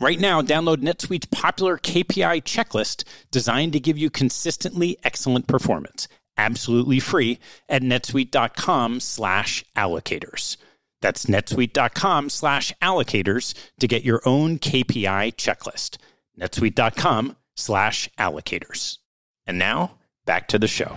Right now, download NetSuite's popular KPI checklist designed to give you consistently excellent performance, absolutely free at netsuite.com slash allocators. That's netsuite.com slash allocators to get your own KPI checklist. netsuite.com slash allocators. And now, back to the show.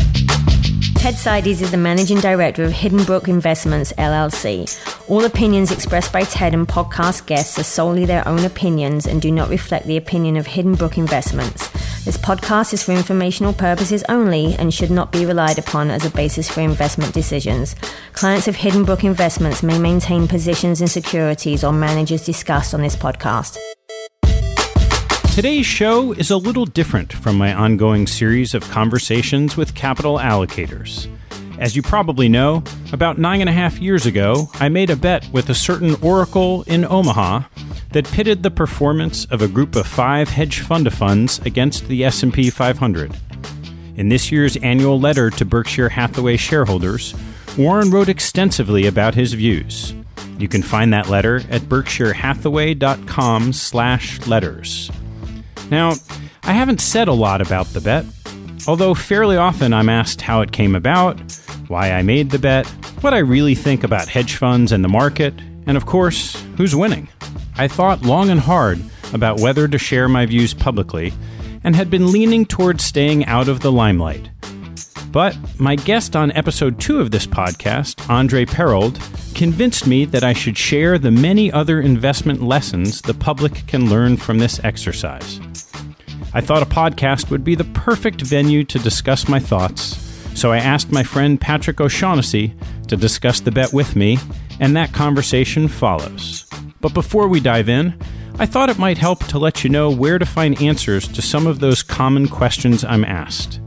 Ted Seides is the managing director of Hidden Brook Investments, LLC. All opinions expressed by Ted and podcast guests are solely their own opinions and do not reflect the opinion of Hidden Brook Investments. This podcast is for informational purposes only and should not be relied upon as a basis for investment decisions. Clients of Hidden Brook Investments may maintain positions in securities or managers discussed on this podcast. Today's show is a little different from my ongoing series of conversations with capital allocators. As you probably know, about nine and a half years ago, I made a bet with a certain Oracle in Omaha that pitted the performance of a group of five hedge fund funds against the S&P 500. In this year's annual letter to Berkshire Hathaway shareholders, Warren wrote extensively about his views. You can find that letter at berkshirehathaway.com/letters. Now, I haven't said a lot about the bet, although fairly often I'm asked how it came about, why I made the bet, what I really think about hedge funds and the market, and of course, who's winning. I thought long and hard about whether to share my views publicly and had been leaning towards staying out of the limelight. But my guest on episode two of this podcast, Andre Perold, convinced me that I should share the many other investment lessons the public can learn from this exercise. I thought a podcast would be the perfect venue to discuss my thoughts, so I asked my friend Patrick O'Shaughnessy to discuss the bet with me, and that conversation follows. But before we dive in, I thought it might help to let you know where to find answers to some of those common questions I'm asked.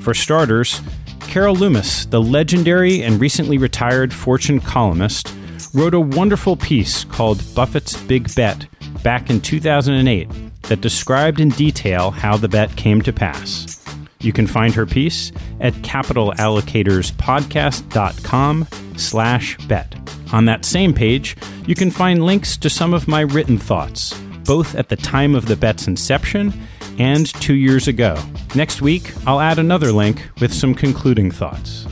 For starters, Carol Loomis, the legendary and recently retired Fortune columnist, wrote a wonderful piece called Buffett's Big Bet back in 2008 that described in detail how the bet came to pass. You can find her piece at capitalallocatorspodcast.com slash bet. On that same page, you can find links to some of my written thoughts, both at the time of the bet's inception and two years ago. Next week, I'll add another link with some concluding thoughts.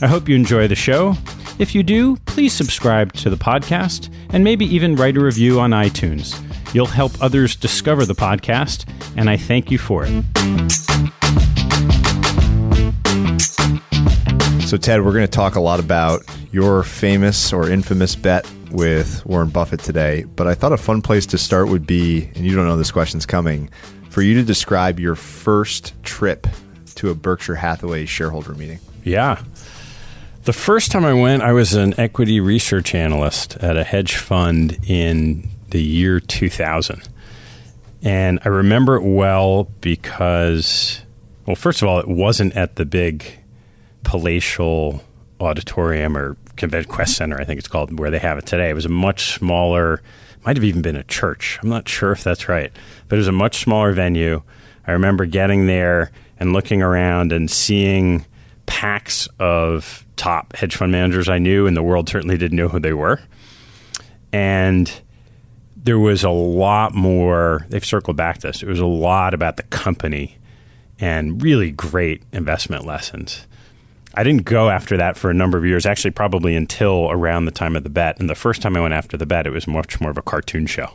I hope you enjoy the show. If you do, please subscribe to the podcast and maybe even write a review on iTunes. You'll help others discover the podcast, and I thank you for it. So, Ted, we're going to talk a lot about your famous or infamous bet with Warren Buffett today. But I thought a fun place to start would be, and you don't know this question's coming, for you to describe your first trip to a Berkshire Hathaway shareholder meeting. Yeah. The first time I went, I was an equity research analyst at a hedge fund in the year 2000. And I remember it well because, well, first of all, it wasn't at the big palatial auditorium or Convention Qwest Center, I think it's called, where they have it today. It was a much smaller, might have even been a church. I'm not sure if that's right, but it was a much smaller venue. I remember getting there and looking around and seeing packs of top hedge fund managers I knew, and the world certainly didn't know who they were. And there was a lot more, they've circled back to this, it was a lot about the company and really great investment lessons. I didn't go after that for a number of years, actually, probably until around the time of the bet. And the first time I went after the bet, it was much more of a cartoon show.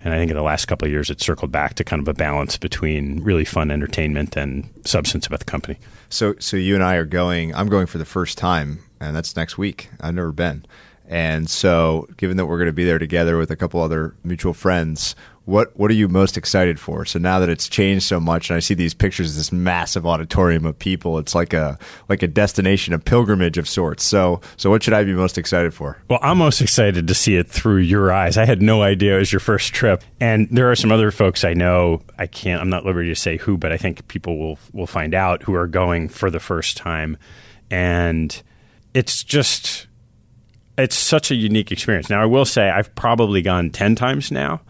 And I think in the last couple of years, it circled back to kind of a balance between really fun entertainment and substance about the company. So, so you and I are going. I'm going for the first time, and that's next week. I've never been, and so given that we're going to be there together with a couple other mutual friends, what what are you most excited for? So now that it's changed so much, and I see these pictures this massive auditorium of people, it's like a like a destination, a pilgrimage of sorts. So so what should I be most excited for? Well, I'm most excited to see it through your eyes. I had no idea it was your first trip, and there are some other folks I know. I can't. I'm not liberty to say who, but I think people will will find out who are going for the first time, and it's just it's such a unique experience. Now, I will say I've probably gone ten times now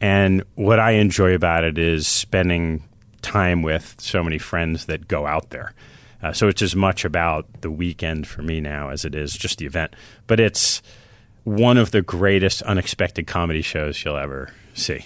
and what I enjoy about it is spending time with so many friends that go out there. Uh, so it's as much about the weekend for me now as it is just the event. But it's one of the greatest unexpected comedy shows you'll ever see.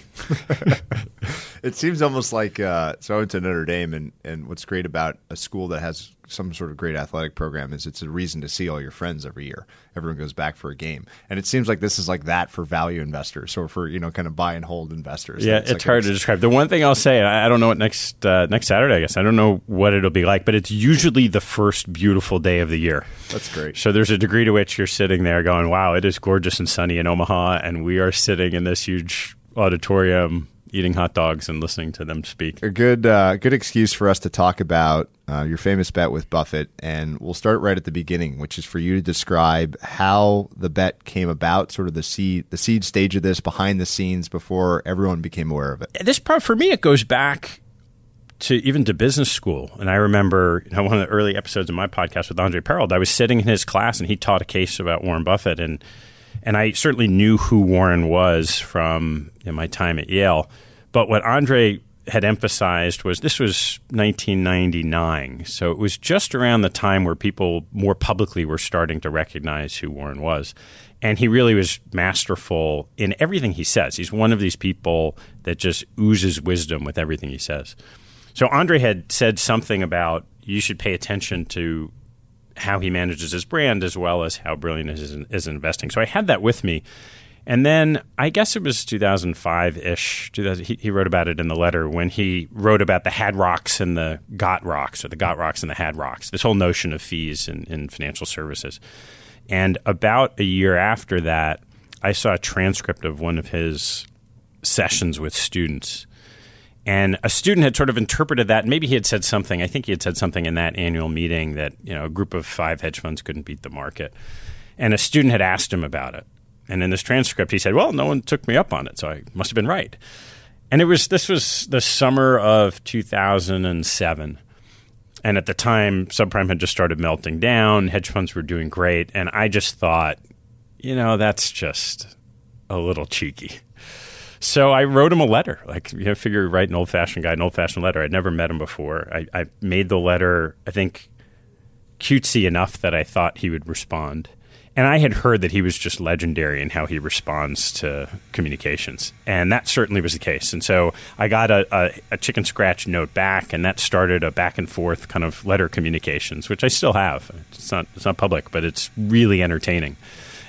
it seems almost like uh, so I went to Notre Dame, and, and what's great about a school that has some sort of great athletic program is it's a reason to see all your friends every year. Everyone goes back for a game, and it seems like this is like that for value investors or for you know kind of buy and hold investors. Yeah, it's, like hard to describe. The one thing I'll say, I don't know what next uh, next Saturday. I guess I don't know what it'll be like, but it's usually the first beautiful day of the year. That's great. So there's a degree to which you're sitting there going, "Wow, it is gorgeous and sunny in Omaha," and we are sitting in this huge auditorium eating hot dogs and listening to them speak. A good uh, good excuse for us to talk about uh, your famous bet with Buffett, and we'll start right at the beginning, which is for you to describe how the bet came about, sort of the seed the seed stage of this, behind the scenes, before everyone became aware of it. This part for me, it goes back to even to business school. And I remember you know, one of the early episodes of my podcast with Andre Perold, I was sitting in his class and he taught a case about Warren Buffett and and I certainly knew who Warren was from my time at Yale. But what Andre had emphasized was this was 1999. So it was just around the time where people more publicly were starting to recognize who Warren was. And he really was masterful in everything he says. He's one of these people that just oozes wisdom with everything he says. So Andre had said something about you should pay attention to how he manages his brand as well as how brilliant is is in investing. So I had that with me. And then I guess it was 2005 ish. He, he, wrote about it in the letter when he wrote about the Had Rocks and the Got Rocks, or the Got Rocks and the Had Rocks, this whole notion of fees in, in financial services. And about a year after that, I saw a transcript of one of his sessions with students. And a student had sort of interpreted that. Maybe he had said something. I think he had said something in that annual meeting that you know a group of five hedge funds couldn't beat the market. And a student had asked him about it. And in this transcript, he said, "Well, no one took me up on it, so I must have been right." And it was this was the summer of 2007, And at the time, subprime had just started melting down, hedge funds were doing great. And I just thought, you know, that's just a little cheeky. So I wrote him a letter. Like, you know, figure write an old fashioned guy, an old fashioned letter. I'd never met him before. I, I made the letter, I think, cutesy enough that I thought he would respond. And I had heard that he was just legendary in how he responds to communications. And that certainly was the case. And so I got a, a, a, chicken scratch note back, and that started a back and forth kind of letter communications, which I still have. It's not, it's not public, but it's really entertaining.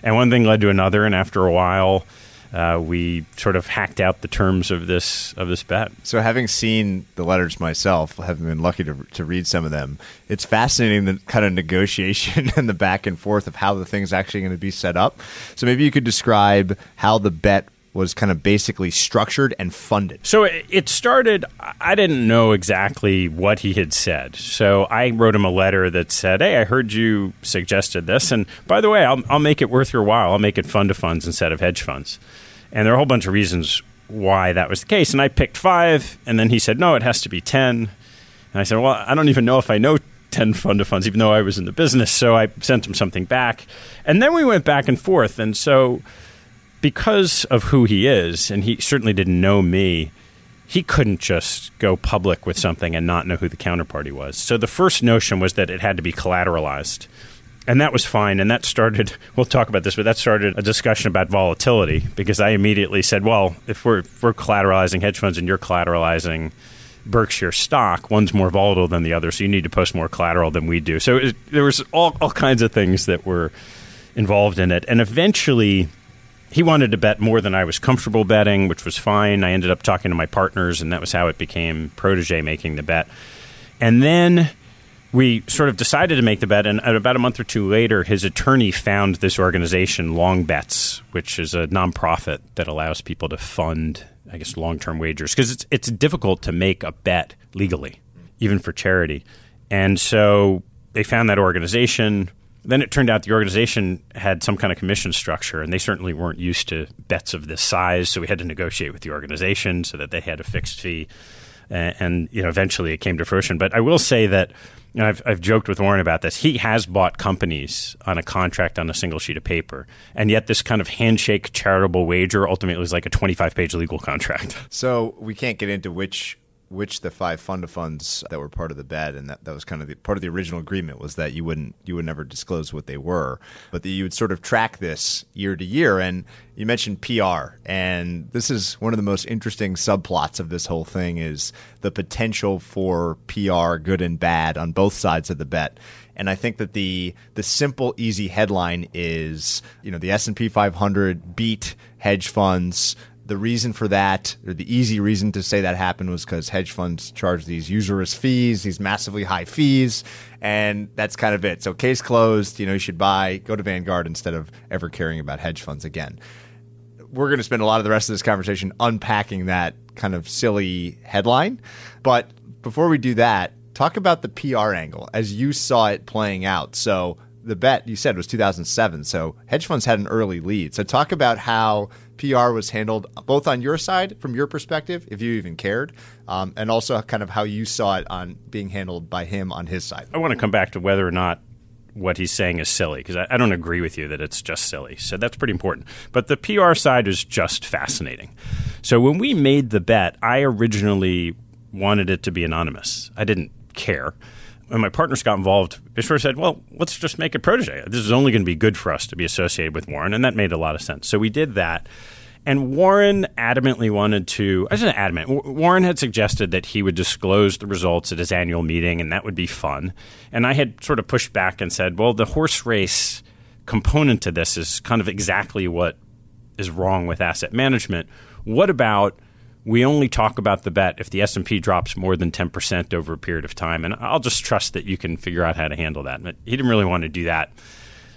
And one thing led to another. And after a while, uh, we sort of hacked out the terms of this of this bet. So, having seen the letters myself, having been lucky to to read some of them, it's fascinating the kind of negotiation and the back and forth of how the thing's actually going to be set up. So, maybe you could describe how the bet was kind of basically structured and funded. So it started, I didn't know exactly what he had said. So I wrote him a letter that said, Hey, I heard you suggested this. And by the way, I'll, I'll make it worth your while. I'll make it fund to funds instead of hedge funds. And there are a whole bunch of reasons why that was the case. And I picked five. And then he said, No, it has to be 10. And I said, Well, I don't even know if I know 10 fund of funds, even though I was in the business. So I sent him something back. And then we went back and forth. And so because of who he is, and he certainly didn't know me, he couldn't just go public with something and not know who the counterparty was. So the first notion was that it had to be collateralized. And that was fine. And that started, we'll talk about this, but that started a discussion about volatility because I immediately said, well, if we're, if we're collateralizing hedge funds and you're collateralizing Berkshire stock, one's more volatile than the other. So you need to post more collateral than we do. So it, there was all, all kinds of things that were involved in it. And eventually, he wanted to bet more than I was comfortable betting, which was fine. I ended up talking to my partners, and that was how it became Protege making the bet. And then we sort of decided to make the bet, and about a month or two later, his attorney found this organization, Long Bets, which is a nonprofit that allows people to fund, I guess, long term wagers because it's it's difficult to make a bet legally, even for charity. And so they found that organization then it turned out the organization had some kind of commission structure, and they certainly weren't used to bets of this size. So we had to negotiate with the organization so that they had a fixed fee, and, and you know eventually it came to fruition. But I will say that know, I've, I've joked with Warren about this. He has bought companies on a contract on a single sheet of paper, and yet this kind of handshake charitable wager ultimately is like a 25 page legal contract. So we can't get into which which the five fund of funds that were part of the bet, and that, that was kind of the, part of the original agreement was that you wouldn't you would never disclose what they were, but that you would sort of track this year to year. And you mentioned PR, and this is one of the most interesting subplots of this whole thing is the potential for PR, good and bad, on both sides of the bet. And I think that the the simple, easy headline is you know the S and P 500 beat hedge funds the reason for that, or the easy reason to say that happened, was because hedge funds charge these usurious fees, these massively high fees, and that's kind of it. So, case closed. You know, you should buy, go to Vanguard instead of ever caring about hedge funds again. We're going to spend a lot of the rest of this conversation unpacking that kind of silly headline. But before we do that, talk about the PR angle as you saw it playing out. So, the bet you said was 2007. So hedge funds had an early lead. So talk about how PR was handled both on your side, from your perspective, if you even cared, um, and also kind of how you saw it on being handled by him on his side. I want to come back to whether or not what he's saying is silly because I, I, don't agree with you that it's just silly. So that's pretty important. But the PR side is just fascinating. So when we made the bet, I originally wanted it to be anonymous. I didn't care when my partners got involved, sort said, well, let's just make it protege. This is only going to be good for us to be associated with Warren. And that made a lot of sense. So we did that. And Warren adamantly wanted to, I wasn't adamant, Warren had suggested that he would disclose the results at his annual meeting, and that would be fun. And I had sort of pushed back and said, well, the horse race component to this is kind of exactly what is wrong with asset management. What about we only talk about the bet if the S&P drops more than 10% over a period of time and I'll just trust that you can figure out how to handle that. But he didn't really want to do that.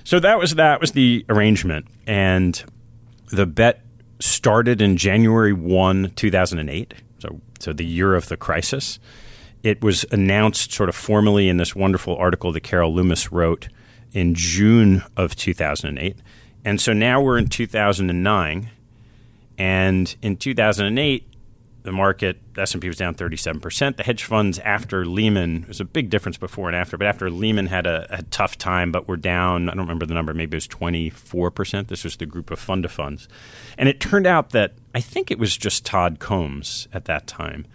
So that was that was the arrangement and the bet started in January 1, 2008. So so the year of the crisis. It was announced sort of formally in this wonderful article that Carol Loomis wrote in June of 2008. And so now we're in 2009 and in 2008 the market, S&P was down 37%. The hedge funds after Lehman, there's a big difference before and after, but after Lehman had a, a tough time, but were down, I don't remember the number, maybe it was 24%. This was the group of fund of funds. And it turned out that I think it was just Todd Combs at that time.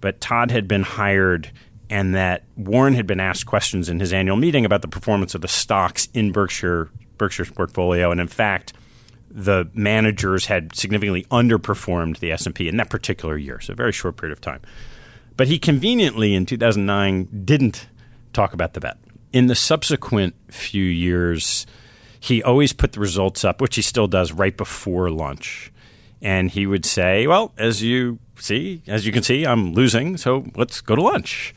But Todd had been hired and that Warren had been asked questions in his annual meeting about the performance of the stocks in Berkshire Berkshire's portfolio and in fact the managers had significantly underperformed the S&P in that particular year, so a very short period of time. But he conveniently in 2009 didn't talk about the bet. In the subsequent few years, he always put the results up, which he still does right before lunch. And he would say, "Well, as you see, as you can see, I'm losing, so let's go to lunch."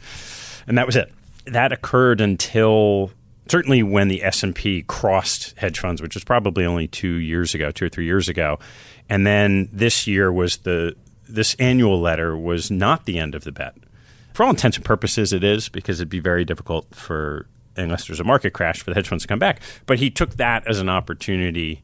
And that was it. That occurred until certainly when the S&P crossed hedge funds, which was probably only 2 years ago, 2 or 3 years ago. And then this year was the this annual letter was not the end of the bet. For all intents and purposes it is because it'd be very difficult for unless there's a market crash for the hedge funds to come back. But he took that as an opportunity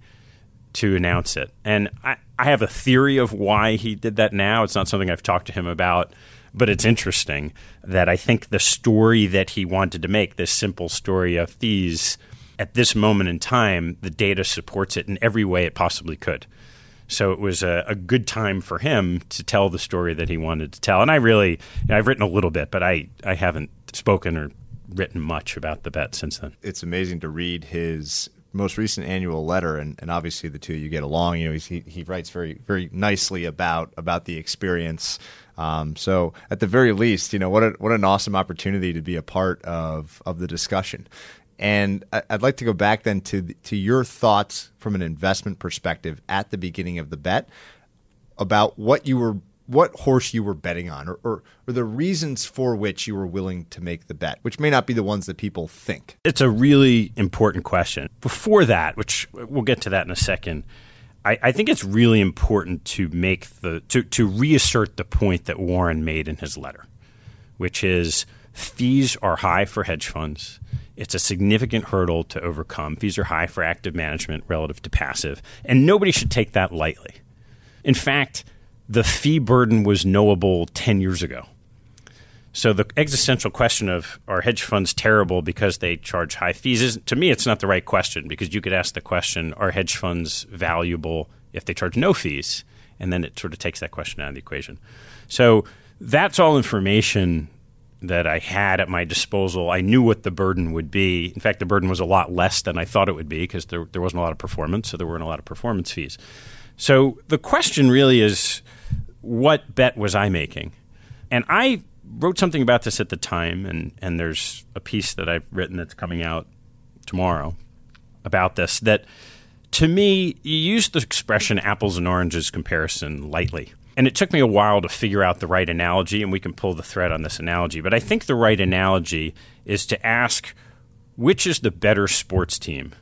to announce it. And I, I have a theory of why he did that now. It's not something I've talked to him about but it's interesting that I think the story that he wanted to make, this simple story of fees, at this moment in time, the data supports it in every way it possibly could. So it was a, a, good time for him to tell the story that he wanted to tell. And I really, you know, I've written a little bit, but I, I haven't spoken or written much about the bet since then. It's amazing to read his most recent annual letter, and, and obviously the two you get along. You know, he he writes very very nicely about about the experience um, so at the very least, you know what a, what an awesome opportunity to be a part of of the discussion. And I'd like to go back then to to your thoughts from an investment perspective at the beginning of the bet about what you were what horse you were betting on or, or, or, the reasons for which you were willing to make the bet, which may not be the ones that people think. It's a really important question. Before that, which we'll get to that in a second, I, I, think it's really important to make the to, to reassert the point that Warren made in his letter, which is fees are high for hedge funds. It's a significant hurdle to overcome. Fees are high for active management relative to passive, and nobody should take that lightly. In fact, the fee burden was knowable 10 years ago. So the existential question of are hedge funds terrible because they charge high fees is to me it's not the right question because you could ask the question are hedge funds valuable if they charge no fees and then it sort of takes that question out of the equation. So that's all information that I had at my disposal. I knew what the burden would be. In fact, the burden was a lot less than I thought it would be because there, there wasn't a lot of performance, so there weren't a lot of performance fees. So the question really is what bet was I making? And I wrote something about this at the time, and, and there's a piece that I've written that's coming out tomorrow about this. That to me, you use the expression apples and oranges comparison lightly. And it took me a while to figure out the right analogy, and we can pull the thread on this analogy. But I think the right analogy is to ask which is the better sports team,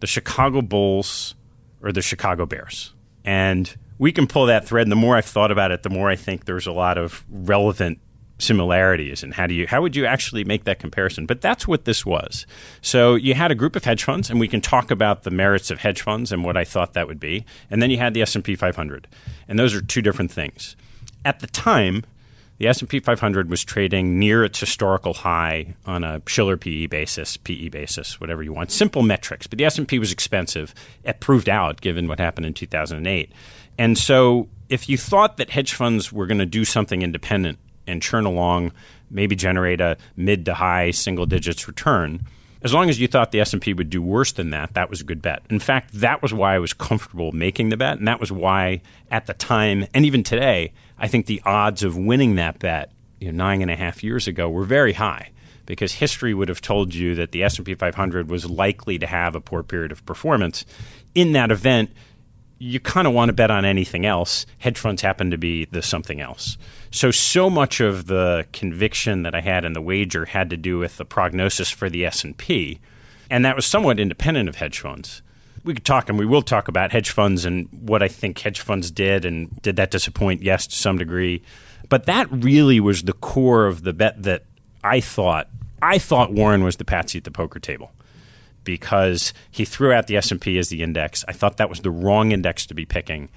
the Chicago Bulls or the Chicago Bears? And we can pull that thread. And the more I've thought about it, the more I think there's a lot of relevant similarities and how do you how would you actually make that comparison but that's what this was so you had a group of hedge funds and we can talk about the merits of hedge funds and what I thought that would be and then you had the S&P 500 and those are two different things at the time the S&P 500 was trading near its historical high on a Shiller PE basis, PE basis, whatever you want, simple metrics. But the S&P was expensive. It proved out given what happened in 2008. And so if you thought that hedge funds were going to do something independent and churn along, maybe generate a mid to high single digits return. As long as you thought the S&P would do worse than that, that was a good bet. In fact, that was why I was comfortable making the bet, and that was why at the time and even today, I think the odds of winning that bet, you know, nine and a half years ago, were very high because history would have told you that the S&P 500 was likely to have a poor period of performance. In that event, you kind of want to bet on anything else. Hedge funds happen to be the something else. So, so much of the conviction that I had in the wager had to do with the prognosis for the S&P, and that was somewhat independent of hedge funds. We could talk, and we will talk about hedge funds and what I think hedge funds did, and did that disappoint? Yes, to some degree. But that really was the core of the bet that I thought. I thought Warren was the patsy at the poker table because he threw out the S&P as the index. I thought that was the wrong index to be picking.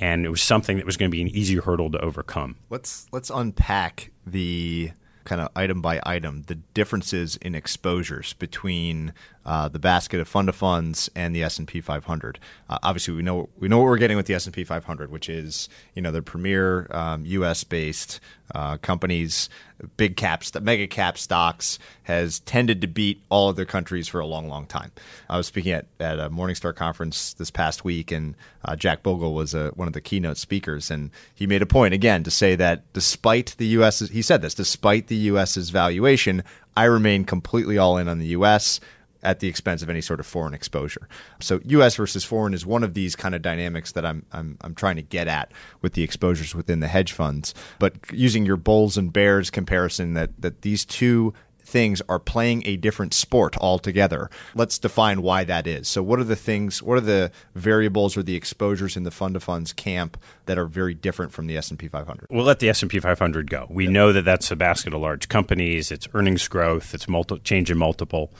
And it was something that was going to be an easy hurdle to overcome. Let's let's unpack the kind of item by item the differences in exposures between uh, the basket of fund of funds and the S and P 500. Uh, obviously, we know we know what we're getting with the S and P 500, which is you know the premier um, U.S. based uh, companies, big caps, mega cap stocks has tended to beat all other countries for a long, long time. I was speaking at, at a Morningstar conference this past week, and uh, Jack Bogle was a, one of the keynote speakers, and he made a point again to say that despite the U.S. he said this, despite the U.S.'s valuation, I remain completely all in on the U.S at the expense of any sort of foreign exposure. So US versus foreign is one of these kind of dynamics that I'm I'm I'm trying to get at with the exposures within the hedge funds. But using your bulls and bears comparison that that these two things are playing a different sport altogether. Let's define why that is. So, what are the things? What are the variables or the exposures in the fund of funds camp that are very different from the S and P 500? We'll let the S and P 500 go. We know that that's a basket of large companies. It's earnings growth. It's multi- change in multiple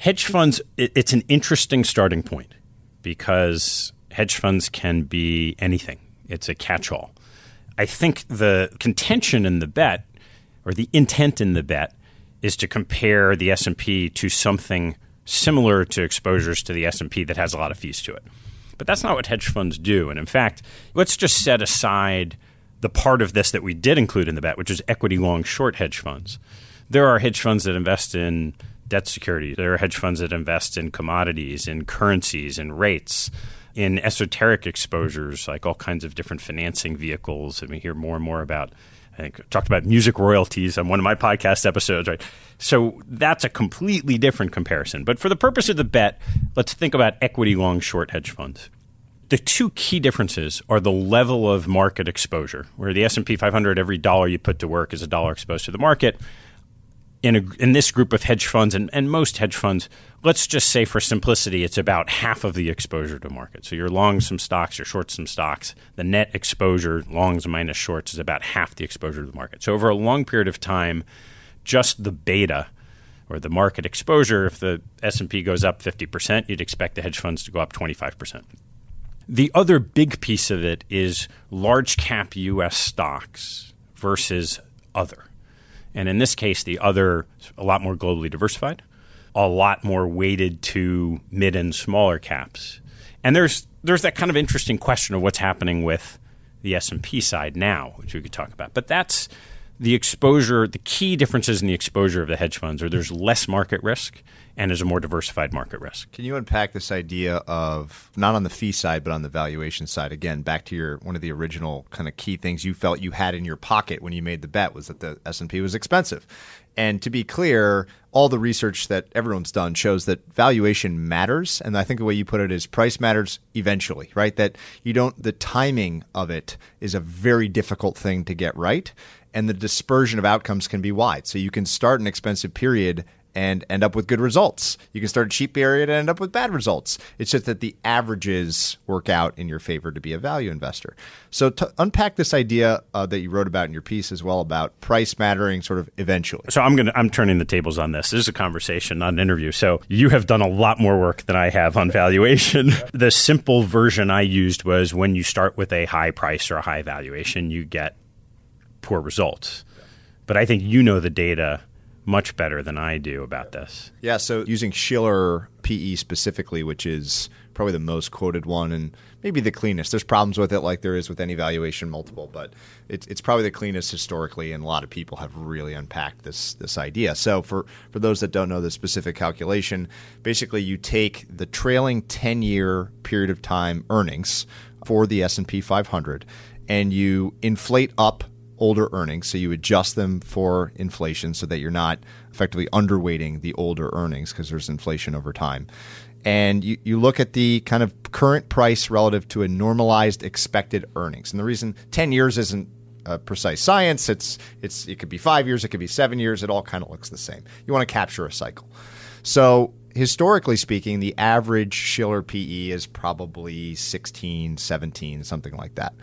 hedge funds, it's an interesting starting point because hedge funds can be anything. It's a catch all. I think the contention in the bet or the intent in the bet is to compare the S&P to something similar to exposures to the S&P that has a lot of fees to it. But that's not what hedge funds do. And in fact, let's just set aside the part of this that we did include in the bet, which is equity long short hedge funds. There are hedge funds that invest in debt securities. There are hedge funds that invest in commodities, in currencies, in rates, in esoteric exposures, like all kinds of different financing vehicles. And we hear more and more about, I think, I talked about music royalties on one of my podcast episodes, right? So that's a completely different comparison. But for the purpose of the bet, let's think about equity long short hedge funds. The two key differences are the level of market exposure, where the S&P 500 every dollar you put to work is a dollar exposed to the market in, a, in this group of hedge funds and, and most hedge funds, let's just say for simplicity, it's about half of the exposure to market. So you're long some stocks, you're short some stocks. The net exposure, longs minus shorts, is about half the exposure to the market. So over a long period of time, just the beta or the market exposure, if the S&P goes up 50%, you'd expect the hedge funds to go up 25%. The other big piece of it is large cap US stocks versus other. And in this case, the other, a lot more globally diversified, a lot more weighted to mid and smaller caps. And there's there's that kind of interesting question of what's happening with the S&P side now, which we could talk about. But that's the exposure, the key differences in the exposure of the hedge funds are there's less market risk and is a more diversified market risk. Can you unpack this idea of not on the fee side but on the valuation side? Again, back to your one of the original kind of key things you felt you had in your pocket when you made the bet was that the S&P was expensive. And to be clear, all the research that everyone's done shows that valuation matters. And I think the way you put it is price matters eventually, right? That you don't, the timing of it is a very difficult thing to get right. And the dispersion of outcomes can be wide. So you can start an expensive period and end up with good results. You can start a cheap period and end up with bad results. It's just that the averages work out in your favor to be a value investor. So to unpack this idea uh, that you wrote about in your piece as well about price mattering sort of eventually. So I'm going to I'm turning the tables on this. This is a conversation, not an interview. So you have done a lot more work than I have on valuation. the simple version I used was when you start with a high price or a high valuation, you get poor results. But I think you know the data much better than I do about this. Yeah, so using Shiller PE specifically, which is probably the most quoted one and maybe the cleanest. There's problems with it, like there is with any valuation multiple, but it's, it's probably the cleanest historically, and a lot of people have really unpacked this this idea. So for for those that don't know the specific calculation, basically you take the trailing 10 year period of time earnings for the S and P 500, and you inflate up older earnings. So you adjust them for inflation so that you're not effectively underweighting the older earnings because there's inflation over time. And you, you look at the kind of current price relative to a normalized expected earnings. And the reason 10 years isn't a precise science, it's, it's, it could be five years, it could be seven years, it all kind of looks the same. You want to capture a cycle. So historically speaking, the average Shiller PE is probably 16, 17, something like that.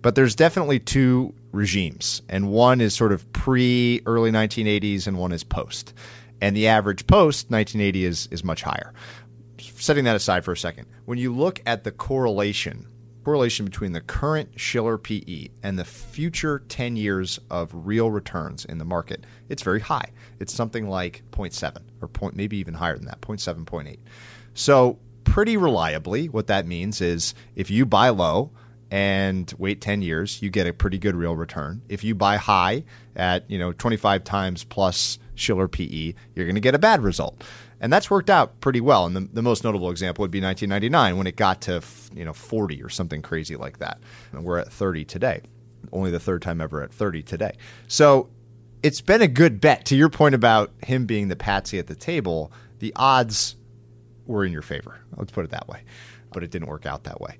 But there's definitely two regimes, and one is sort of pre early 1980s, and one is post. And the average post 1980 is is much higher. Setting that aside for a second, when you look at the correlation correlation between the current Shiller PE and the future 10 years of real returns in the market, it's very high. It's something like 0.7 or point, maybe even higher than that, 0.7, 0.8. So, pretty reliably, what that means is if you buy low, and wait 10 years, you get a pretty good real return. If you buy high at, you know, 25 times plus Shiller PE, you're going to get a bad result. And that's worked out pretty well. And the, the most notable example would be 1999 when it got to, you know, 40 or something crazy like that. And we're at 30 today. Only the third time ever at 30 today. So it's been a good bet. To your point about him being the patsy at the table, the odds were in your favor. Let's put it that way. But it didn't work out that way.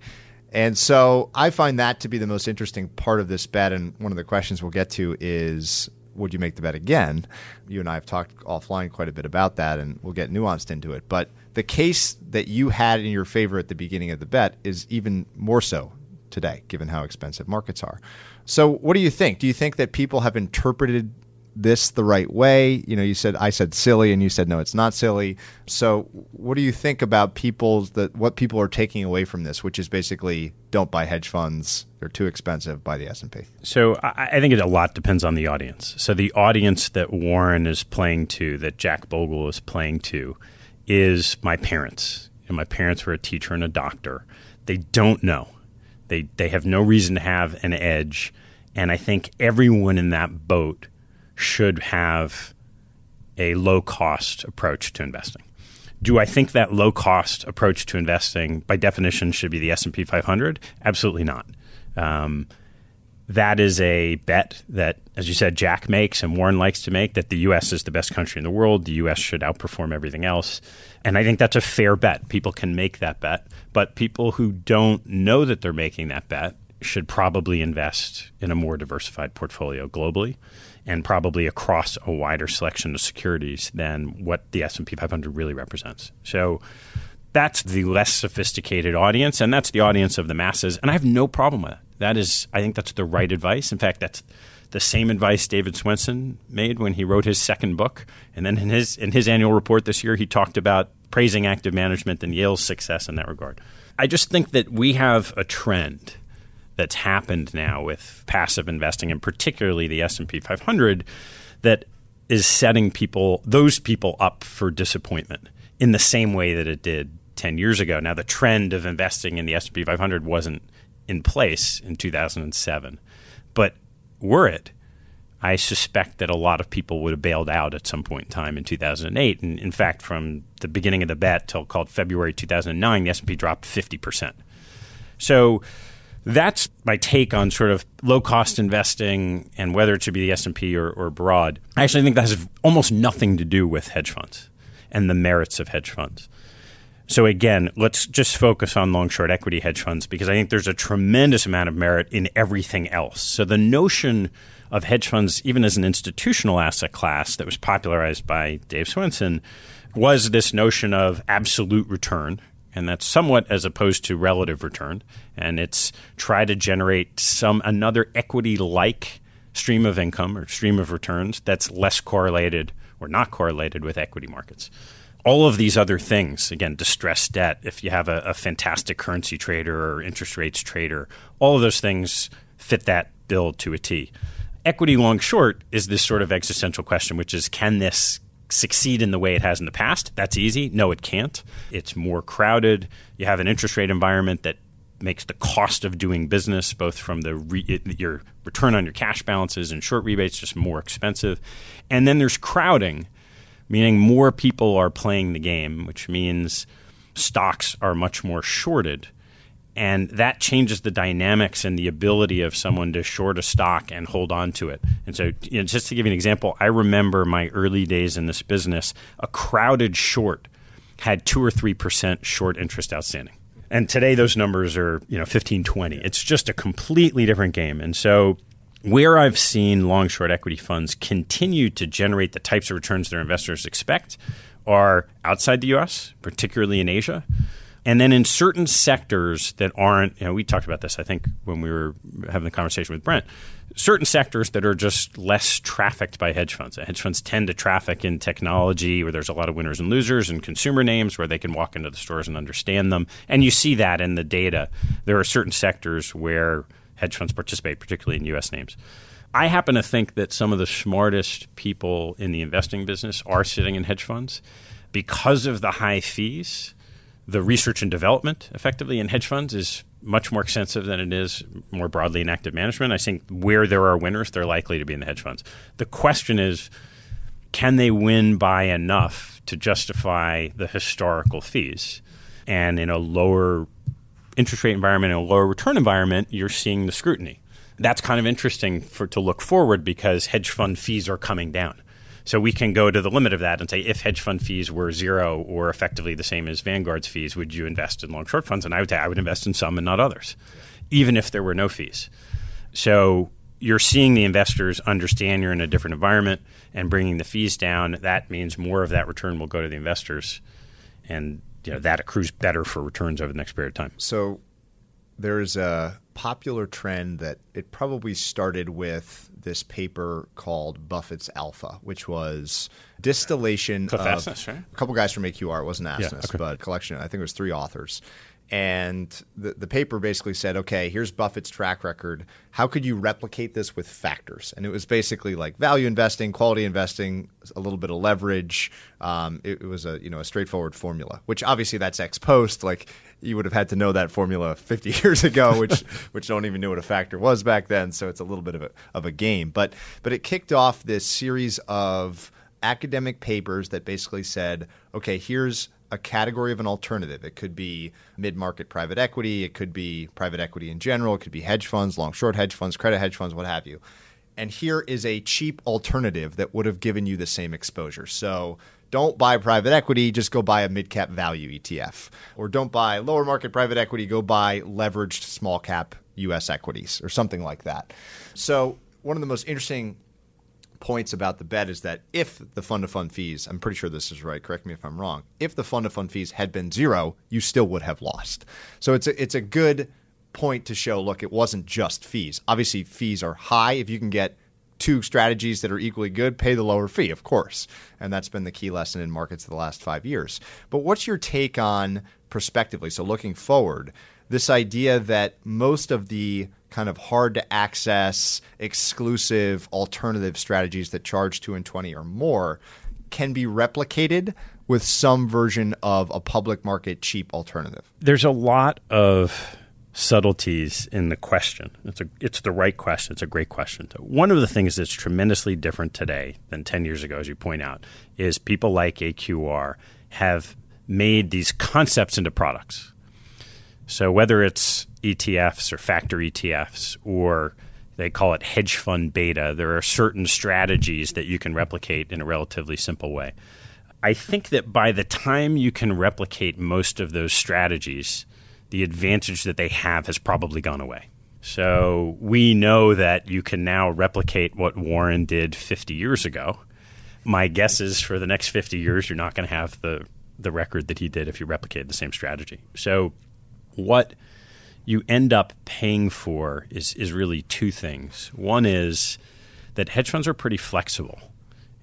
And so I find that to be the most interesting part of this bet. And one of the questions we'll get to is would you make the bet again? You and I have talked offline quite a bit about that, and we'll get nuanced into it. But the case that you had in your favor at the beginning of the bet is even more so today, given how expensive markets are. So, what do you think? Do you think that people have interpreted this the right way? You know, you said I said silly, and you said no, it's not silly. So, what do you think about people's that what people are taking away from this, which is basically don't buy hedge funds; they're too expensive. Buy the S and P. So, I, I think it a lot depends on the audience. So, the audience that Warren is playing to, that Jack Bogle is playing to, is my parents. And my parents were a teacher and a doctor. They don't know. They they have no reason to have an edge. And I think everyone in that boat should have a low cost approach to investing. Do I think that low cost approach to investing, by definition, should be the S and P 500? Absolutely not. Um, that is a bet that, as you said, Jack makes and Warren likes to make that the U.S. is the best country in the world. The U.S. should outperform everything else. And I think that's a fair bet. People can make that bet. But people who don't know that they're making that bet should probably invest in a more diversified portfolio globally and probably across a wider selection of securities than what the S&P 500 really represents. So that's the less sophisticated audience and that's the audience of the masses and I have no problem with that. That is I think that's the right advice. In fact, that's the same advice David Swensen made when he wrote his second book and then in his in his annual report this year he talked about praising active management and Yale's success in that regard. I just think that we have a trend that's happened now with passive investing and particularly the S&P 500 that is setting people those people up for disappointment in the same way that it did 10 years ago. Now the trend of investing in the S&P 500 wasn't in place in 2007. But were it, I suspect that a lot of people would have bailed out at some point in time in 2008. And in fact, from the beginning of the bet till called February 2009, the S&P dropped 50%. So that's my take on sort of low cost investing and whether it should be the S&P or, or broad. I actually think that has almost nothing to do with hedge funds and the merits of hedge funds. So again, let's just focus on long short equity hedge funds because I think there's a tremendous amount of merit in everything else. So the notion of hedge funds, even as an institutional asset class that was popularized by Dave Swensen, was this notion of absolute return, and that's somewhat as opposed to relative return. And it's try to generate some another equity like stream of income or stream of returns that's less correlated or not correlated with equity markets. All of these other things, again, distressed debt, if you have a, a fantastic currency trader or interest rates trader, all of those things fit that bill to a T. Equity long short is this sort of existential question, which is can this succeed in the way it has in the past. That's easy. No, it can't. It's more crowded. You have an interest rate environment that makes the cost of doing business, both from the re- your return on your cash balances and short rebates, just more expensive. And then there's crowding, meaning more people are playing the game, which means stocks are much more shorted and that changes the dynamics and the ability of someone to short a stock and hold on to it. And so, you know, just to give you an example, I remember my early days in this business. A crowded short had two or three percent short interest outstanding, and today those numbers are you know 15, 20. It's just a completely different game. And so, where I've seen long short equity funds continue to generate the types of returns their investors expect are outside the U.S., particularly in Asia And then in certain sectors that aren't, you know, we talked about this, I think, when we were having the conversation with Brent, certain sectors that are just less trafficked by hedge funds. Hedge funds tend to traffic in technology where there's a lot of winners and losers and consumer names where they can walk into the stores and understand them. And you see that in the data. There are certain sectors where hedge funds participate, particularly in U.S. names. I happen to think that some of the smartest people in the investing business are sitting in hedge funds because of the high fees the research and development effectively in hedge funds is much more extensive than it is more broadly in active management. I think where there are winners, they're likely to be in the hedge funds. The question is, can they win by enough to justify the historical fees? And in a lower interest rate environment, in a lower return environment, you're seeing the scrutiny. That's kind of interesting for to look forward because hedge fund fees are coming down. So we can go to the limit of that and say, if hedge fund fees were zero or effectively the same as Vanguard's fees, would you invest in long short funds? And I would say I would invest in some and not others, even if there were no fees. So you're seeing the investors understand you're in a different environment and bringing the fees down. That means more of that return will go to the investors, and you know that accrues better for returns over the next period of time. So there's a popular trend that it probably started with this paper called Buffett's Alpha, which was distillation Cliff of Asness, right? a couple guys from AQR. It wasn't Asness, Yeah, okay. but a collection. I think it was three authors. And the, the paper basically said, okay, here's Buffett's track record. How could you replicate this with factors? And it was basically like value investing, quality investing, a little bit of leverage. Um, it, it was a you know a straightforward formula, which obviously that's ex post. Like you would have had to know that formula 50 years ago, which which don't even know what a factor was back then. So it's a little bit of a of a game. But but it kicked off this series of academic papers that basically said, okay, here's a category of an alternative. It could be mid market private equity, it could be private equity in general, it could be hedge funds, long short hedge funds, credit hedge funds, what have you. And here is a cheap alternative that would have given you the same exposure. So don't buy private equity, just go buy a mid cap value ETF. Or don't buy lower market private equity, go buy leveraged small cap US equities or something like that. So, one of the most interesting points about the bet is that if the fund to fund fees, I'm pretty sure this is right, correct me if I'm wrong, if the fund to fund fees had been zero, you still would have lost. So it's a, it's a good point to show look, it wasn't just fees. Obviously, fees are high. If you can get two strategies that are equally good, pay the lower fee, of course. And that's been the key lesson in markets the last five years. But what's your take on prospectively? So looking forward, this idea that most of the kind of hard to access, exclusive alternative strategies that charge two and twenty or more can be replicated with some version of a public market cheap alternative. There's a lot of subtleties in the question. It's a it's the right question. It's a great question. One of the things that's tremendously different today than 10 years ago as you point out is people like AQR have made these concepts into products. So whether it's ETFs or factor ETFs or they call it hedge fund beta, there are certain strategies that you can replicate in a relatively simple way. I think that by the time you can replicate most of those strategies, the advantage that they have has probably gone away. So we know that you can now replicate what Warren did 50 years ago. My guess is for the next 50 years, you're not going to have the, the record that he did if you replicated the same strategy. So what you end up paying for is, is really two things. One is that hedge funds are pretty flexible.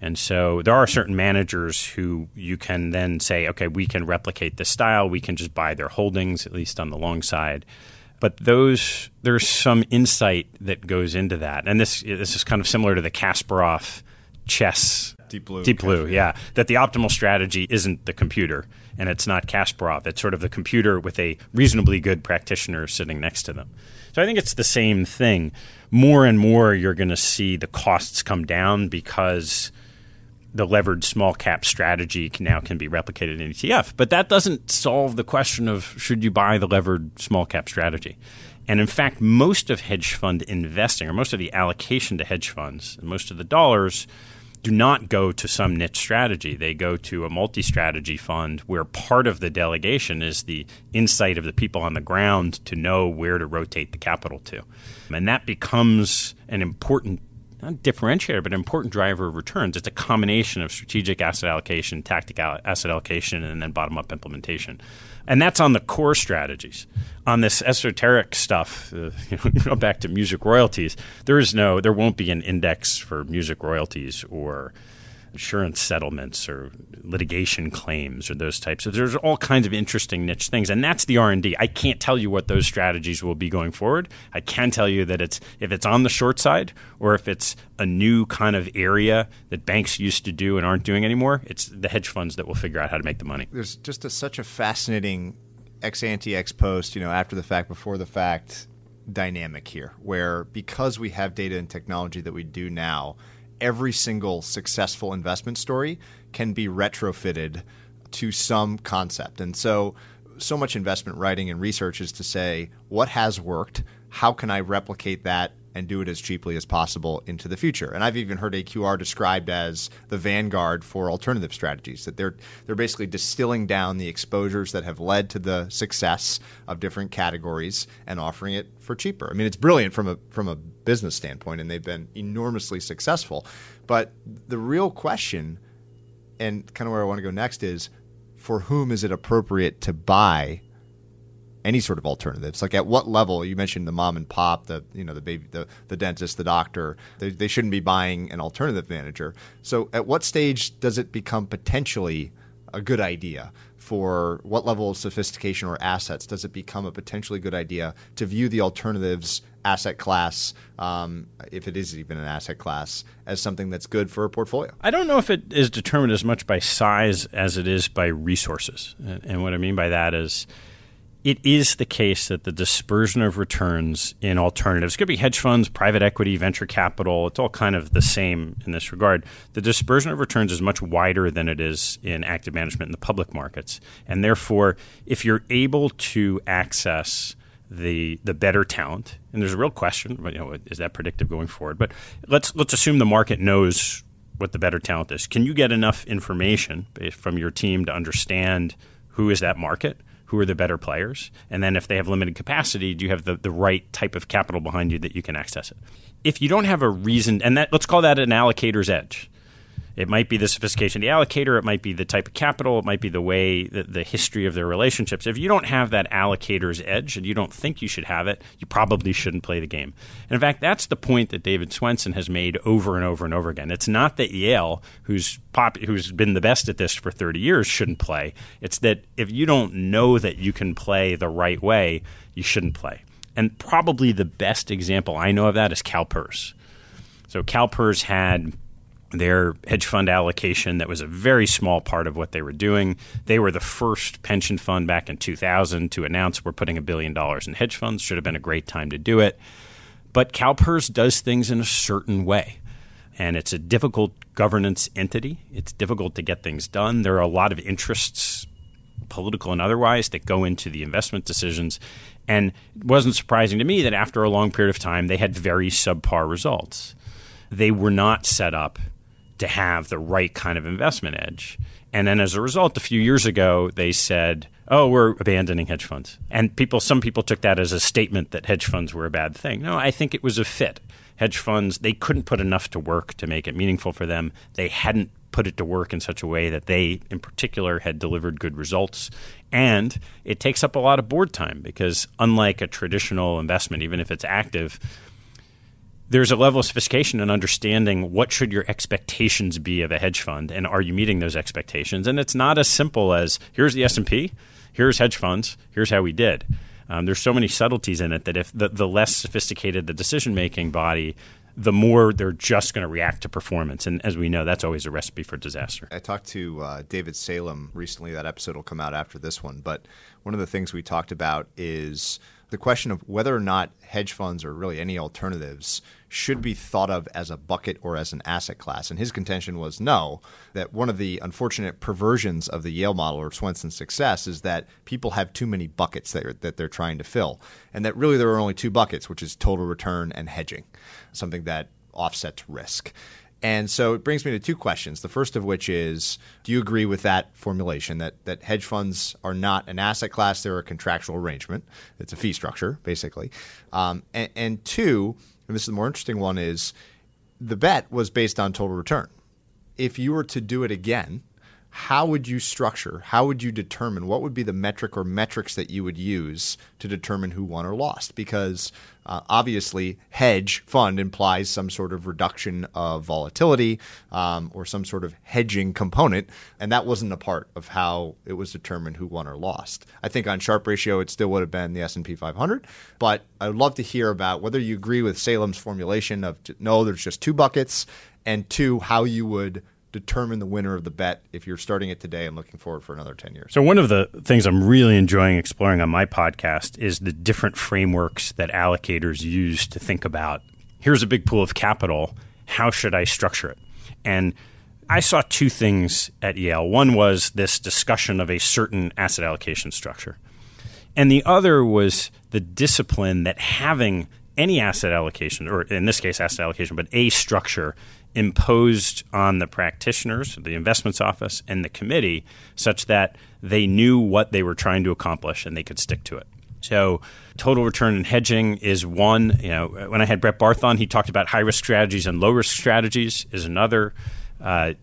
And so there are certain managers who you can then say, okay, we can replicate this style. We can just buy their holdings, at least on the long side. But those there's some insight that goes into that, and this this is kind of similar to the Kasparov chess Deep Blue. Deep Blue, yeah. That the optimal strategy isn't the computer and it's not Kasparov. It's sort of the computer with a reasonably good practitioner sitting next to them. So I think it's the same thing. More and more, you're going to see the costs come down because the levered small cap strategy can now can be replicated in ETF. But that doesn't solve the question of should you buy the levered small cap strategy. And in fact, most of hedge fund investing, or most of the allocation to hedge funds, and most of the dollars do not go to some niche strategy. They go to a multi strategy fund where part of the delegation is the insight of the people on the ground to know where to rotate the capital to. And that becomes an important not differentiator, but an important driver of returns. It's a combination of strategic asset allocation, tactical asset allocation, and then bottom up implementation. And that's on the core strategies. On this esoteric stuff, uh, you know, go back to music royalties. There is no, there won't be an index for music royalties or insurance settlements or litigation claims or those types of there's all kinds of interesting niche things. And that's the r&d i can't tell you what those strategies will be going forward. I can tell you that it's if it's on the short side or if it's a new kind of area that banks used to do and aren't doing anymore it's the hedge funds that will figure out how to make the money. There's just a, such a fascinating ex ante ex post you know after the fact before the fact dynamic here where because we have data and technology that we do now every single successful investment story can be retrofitted to some concept. And so, so much investment writing and research is to say what has worked, how can I replicate that and do it as cheaply as possible into the future. And I've even heard AQR described as the vanguard for alternative strategies. That they're they're basically distilling down the exposures that have led to the success of different categories and offering it for cheaper. I mean, it's brilliant from a from a business standpoint, and they've been enormously successful. But the real question, and kind of where I want to go next, is for whom is it appropriate to buy any sort of alternatives? Like at what level? You mentioned the mom and pop, the you know the baby, the the dentist, the doctor. They, they shouldn't be buying an alternative manager. So at what stage does it become potentially a good idea? For what level of sophistication or assets does it become a potentially good idea to view the alternatives asset class, um, if it is even an asset class, as something that's good for a portfolio? I don't know if it is determined as much by size as it is by resources. And what I mean by that is it is the case that the dispersion of returns in alternatives could be hedge funds, private equity, venture capital. It's all kind of the same in this regard. The dispersion of returns is much wider than it is in active management in the public markets, and therefore, if you're able to access the the better talent, and there's a real question, you know, is that predictive going forward? But let's let's assume the market knows what the better talent is. Can you get enough information eh, from your team to understand who is that market? Who are the better players? And then if they have limited capacity, do you have the, the right type of capital behind you that you can access it? If you don't have a reason, and that let's call that an allocator's edge. It might be the sophistication of the allocator. It might be the type of capital. It might be the way, the, the, history of their relationships. If you don't have that allocator's edge and you don't think you should have it, you probably shouldn't play the game. And in fact, that's the point that David Swensen has made over and over and over again. It's not that Yale, who's pop, who's been the best at this for 30 years, shouldn't play. It's that if you don't know that you can play the right way, you shouldn't play. And probably the best example I know of that is CalPERS. So CalPERS had their hedge fund allocation that was a very small part of what they were doing. They were the first pension fund back in 2000 to announce we're putting a billion dollars in hedge funds. Should have been a great time to do it. But CalPERS does things in a certain way. And it's a difficult governance entity. It's difficult to get things done. There are a lot of interests, political and otherwise, that go into the investment decisions. And it wasn't surprising to me that after a long period of time, they had very subpar results. They were not set up to have the right kind of investment edge. And then as a result, a few years ago, they said, "Oh, we're abandoning hedge funds." And people, some people took that as a statement that hedge funds were a bad thing. No, I think it was a fit. Hedge funds they couldn't put enough to work to make it meaningful for them. They hadn't put it to work in such a way that they, in particular, had delivered good results. And it takes up a lot of board time because, unlike a traditional investment, even if it's active, there's a level of sophistication and understanding what should your expectations be of a hedge fund and are you meeting those expectations and it's not as simple as here's the s&p here's hedge funds here's how we did um, there's so many subtleties in it that if the, the less sophisticated the decision making body the more they're just going to react to performance. And as we know, that's always a recipe for disaster. I talked to uh, David Salem recently. That episode will come out after this one. But one of the things we talked about is the question of whether or not hedge funds or really any alternatives should be thought of as a bucket or as an asset class. And his contention was no, that one of the unfortunate perversions of the Yale model or Swensen's success is that people have too many buckets that, are, that they're trying to fill. And that really there are only two buckets, which is total return and hedging, something that offsets risk. And so it brings me to two questions. The first of which is Do you agree with that formulation that, that hedge funds are not an asset class? They're a contractual arrangement, it's a fee structure, basically. Um, and, and two, and this is the more interesting one, is the bet was based on total return. If you were to do it again, how would you structure? How would you determine what would be the metric or metrics that you would use to determine who won or lost? Because uh, obviously, hedge fund implies some sort of reduction of volatility um, or some sort of hedging component, and that wasn't a part of how it was determined who won or lost. I think on Sharpe ratio, it still would have been the S and P 500, but I'd love to hear about whether you agree with Salem's formulation of no, there's just two buckets, and two, how you would determine the winner of the bet if you're starting it today and looking forward for another 10 years? So, one of the things I'm really enjoying exploring on my podcast is the different frameworks that allocators use to think about here's a big pool of capital. How should I structure it? And I saw two things at Yale. One was this discussion of a certain asset allocation structure. And the other was the discipline that having any asset allocation, or in this case, asset allocation, but a structure imposed on the practitioners, the investments office, and the committee such that they knew what they were trying to accomplish and they could stick to it. So, total return and hedging is one. You know, when I had Brett Barth on, he talked about high risk strategies and low risk strategies is another. Uh,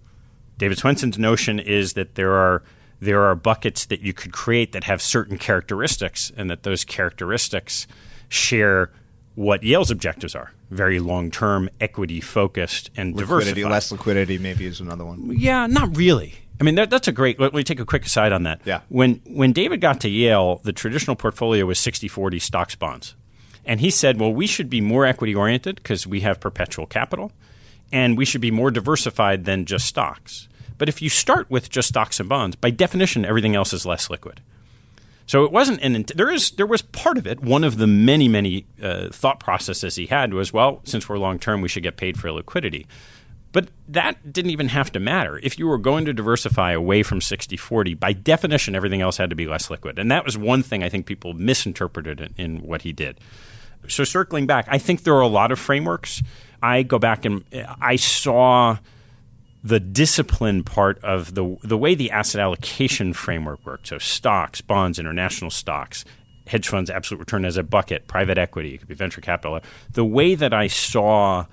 David Swensen's notion is that there are there are buckets that you could create that have certain characteristics, and that those characteristics share what Yale's objectives are. Very long term, equity focused, and liquidity, diversified. Less liquidity, maybe, is another one. Yeah, not really. I mean, that, that's a great. Let me take a quick aside on that. Yeah. When when David got to Yale, the traditional portfolio was 60-40 stocks bonds, and he said, "Well, we should be more equity oriented because we have perpetual capital, and we should be more diversified than just stocks." But if you start with just stocks and bonds, by definition, everything else is less liquid. So it wasn't an there is there was part of it. One of the many many uh, thought processes he had was well, since we're long term, we should get paid for liquidity. But that didn't even have to matter. If you were going to diversify away from 60 40, by definition, everything else had to be less liquid. And that was one thing I think people misinterpreted in, in what he did. So, circling back, I think there are a lot of frameworks. I go back and I saw the discipline part of the the way the asset allocation framework works. So stocks, bonds, international stocks, hedge funds, absolute return as a bucket, private equity, it could be venture capital. The way that I saw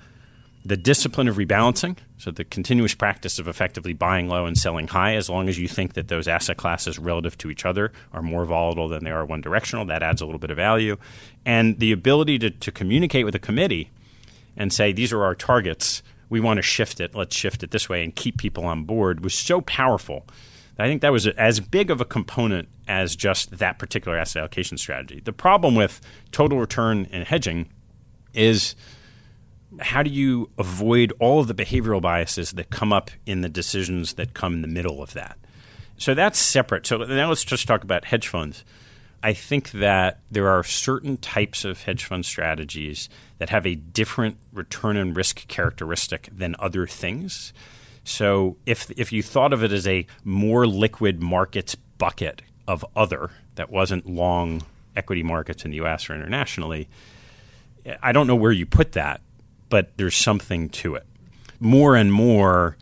the discipline of rebalancing, so the continuous practice of effectively buying low and selling high, as long as you think that those asset classes relative to each other are more volatile than they are one directional, that adds a little bit of value. And the ability to, to communicate with a committee and say, these are our targets we want to shift it, let's shift it this way and keep people on board was so powerful. I think that was as big of a component as just that particular asset allocation strategy. The problem with total return and hedging is how do you avoid all of the behavioral biases that come up in the decisions that come in the middle of that? So that's separate. So now let's just talk about hedge funds. I think that there are certain types of hedge fund strategies that have a different return and risk characteristic than other things. So if if you thought of it as a more liquid markets bucket of other that wasn't long equity markets in the US or internationally, I don't know where you put that, but there's something to it. More and more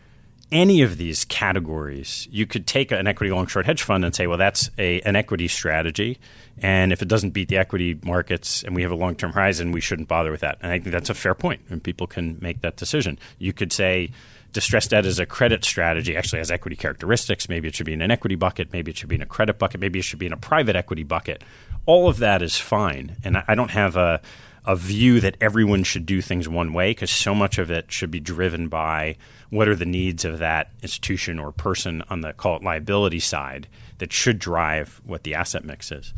any of these categories, you could take an equity long short hedge fund and say, well, that's a, an equity strategy. And if it doesn't beat the equity markets and we have a long term horizon, we shouldn't bother with that. And I think that's a fair point, and people can make that decision. You could say, distressed debt is a credit strategy, actually has equity characteristics. Maybe it should be in an equity bucket, maybe it should be in a credit bucket, maybe it should be in a private equity bucket. All of that is fine. And I don't have a a view that everyone should do things one way because so much of it should be driven by what are the needs of that institution or person on the call it liability side that should drive what the asset mix is.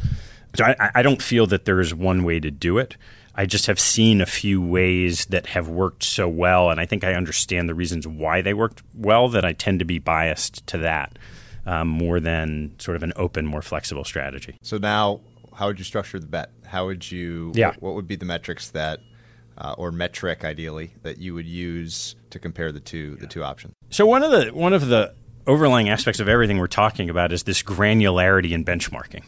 So I, I don't feel that there is one way to do it. I just have seen a few ways that have worked so well, and I think I understand the reasons why they worked well. That I tend to be biased to that um, more than sort of an open, more flexible strategy. So now, how would you structure the bet? How would you? Yeah. What, what would be the metrics that, uh, or metric ideally, that you would use to compare the two the two options? So one of the one of the overlying aspects of everything we're talking about is this granularity in benchmarking.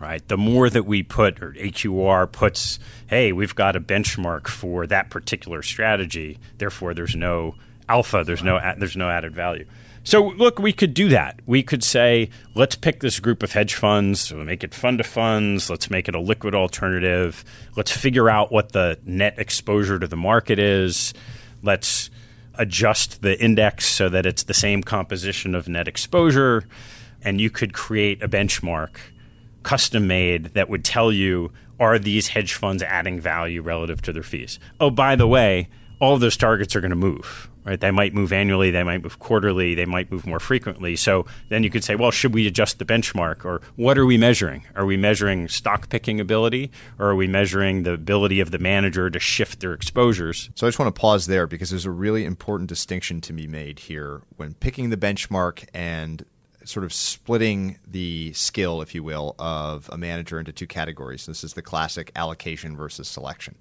Right. The more that we put, or AQR puts, hey, we've got a benchmark for that particular strategy. Therefore, there's no alpha. There's no there's no added value. So, look, we could do that. We could say, let's pick this group of hedge funds, we'll make it fund to funds, let's make it a liquid alternative, let's figure out what the net exposure to the market is, let's adjust the index so that it's the same composition of net exposure. And you could create a benchmark custom made that would tell you are these hedge funds adding value relative to their fees? Oh, by the way, all of those targets are going to move, right? They might move annually, they might move quarterly, they might move more frequently. So then you could say, well, should we adjust the benchmark or what are we measuring? Are we measuring stock picking ability or are we measuring the ability of the manager to shift their exposures? So I just want to pause there because there's a really important distinction to be made here when picking the benchmark and sort of splitting the skill, if you will, of a manager into two categories. This is the classic allocation versus selection.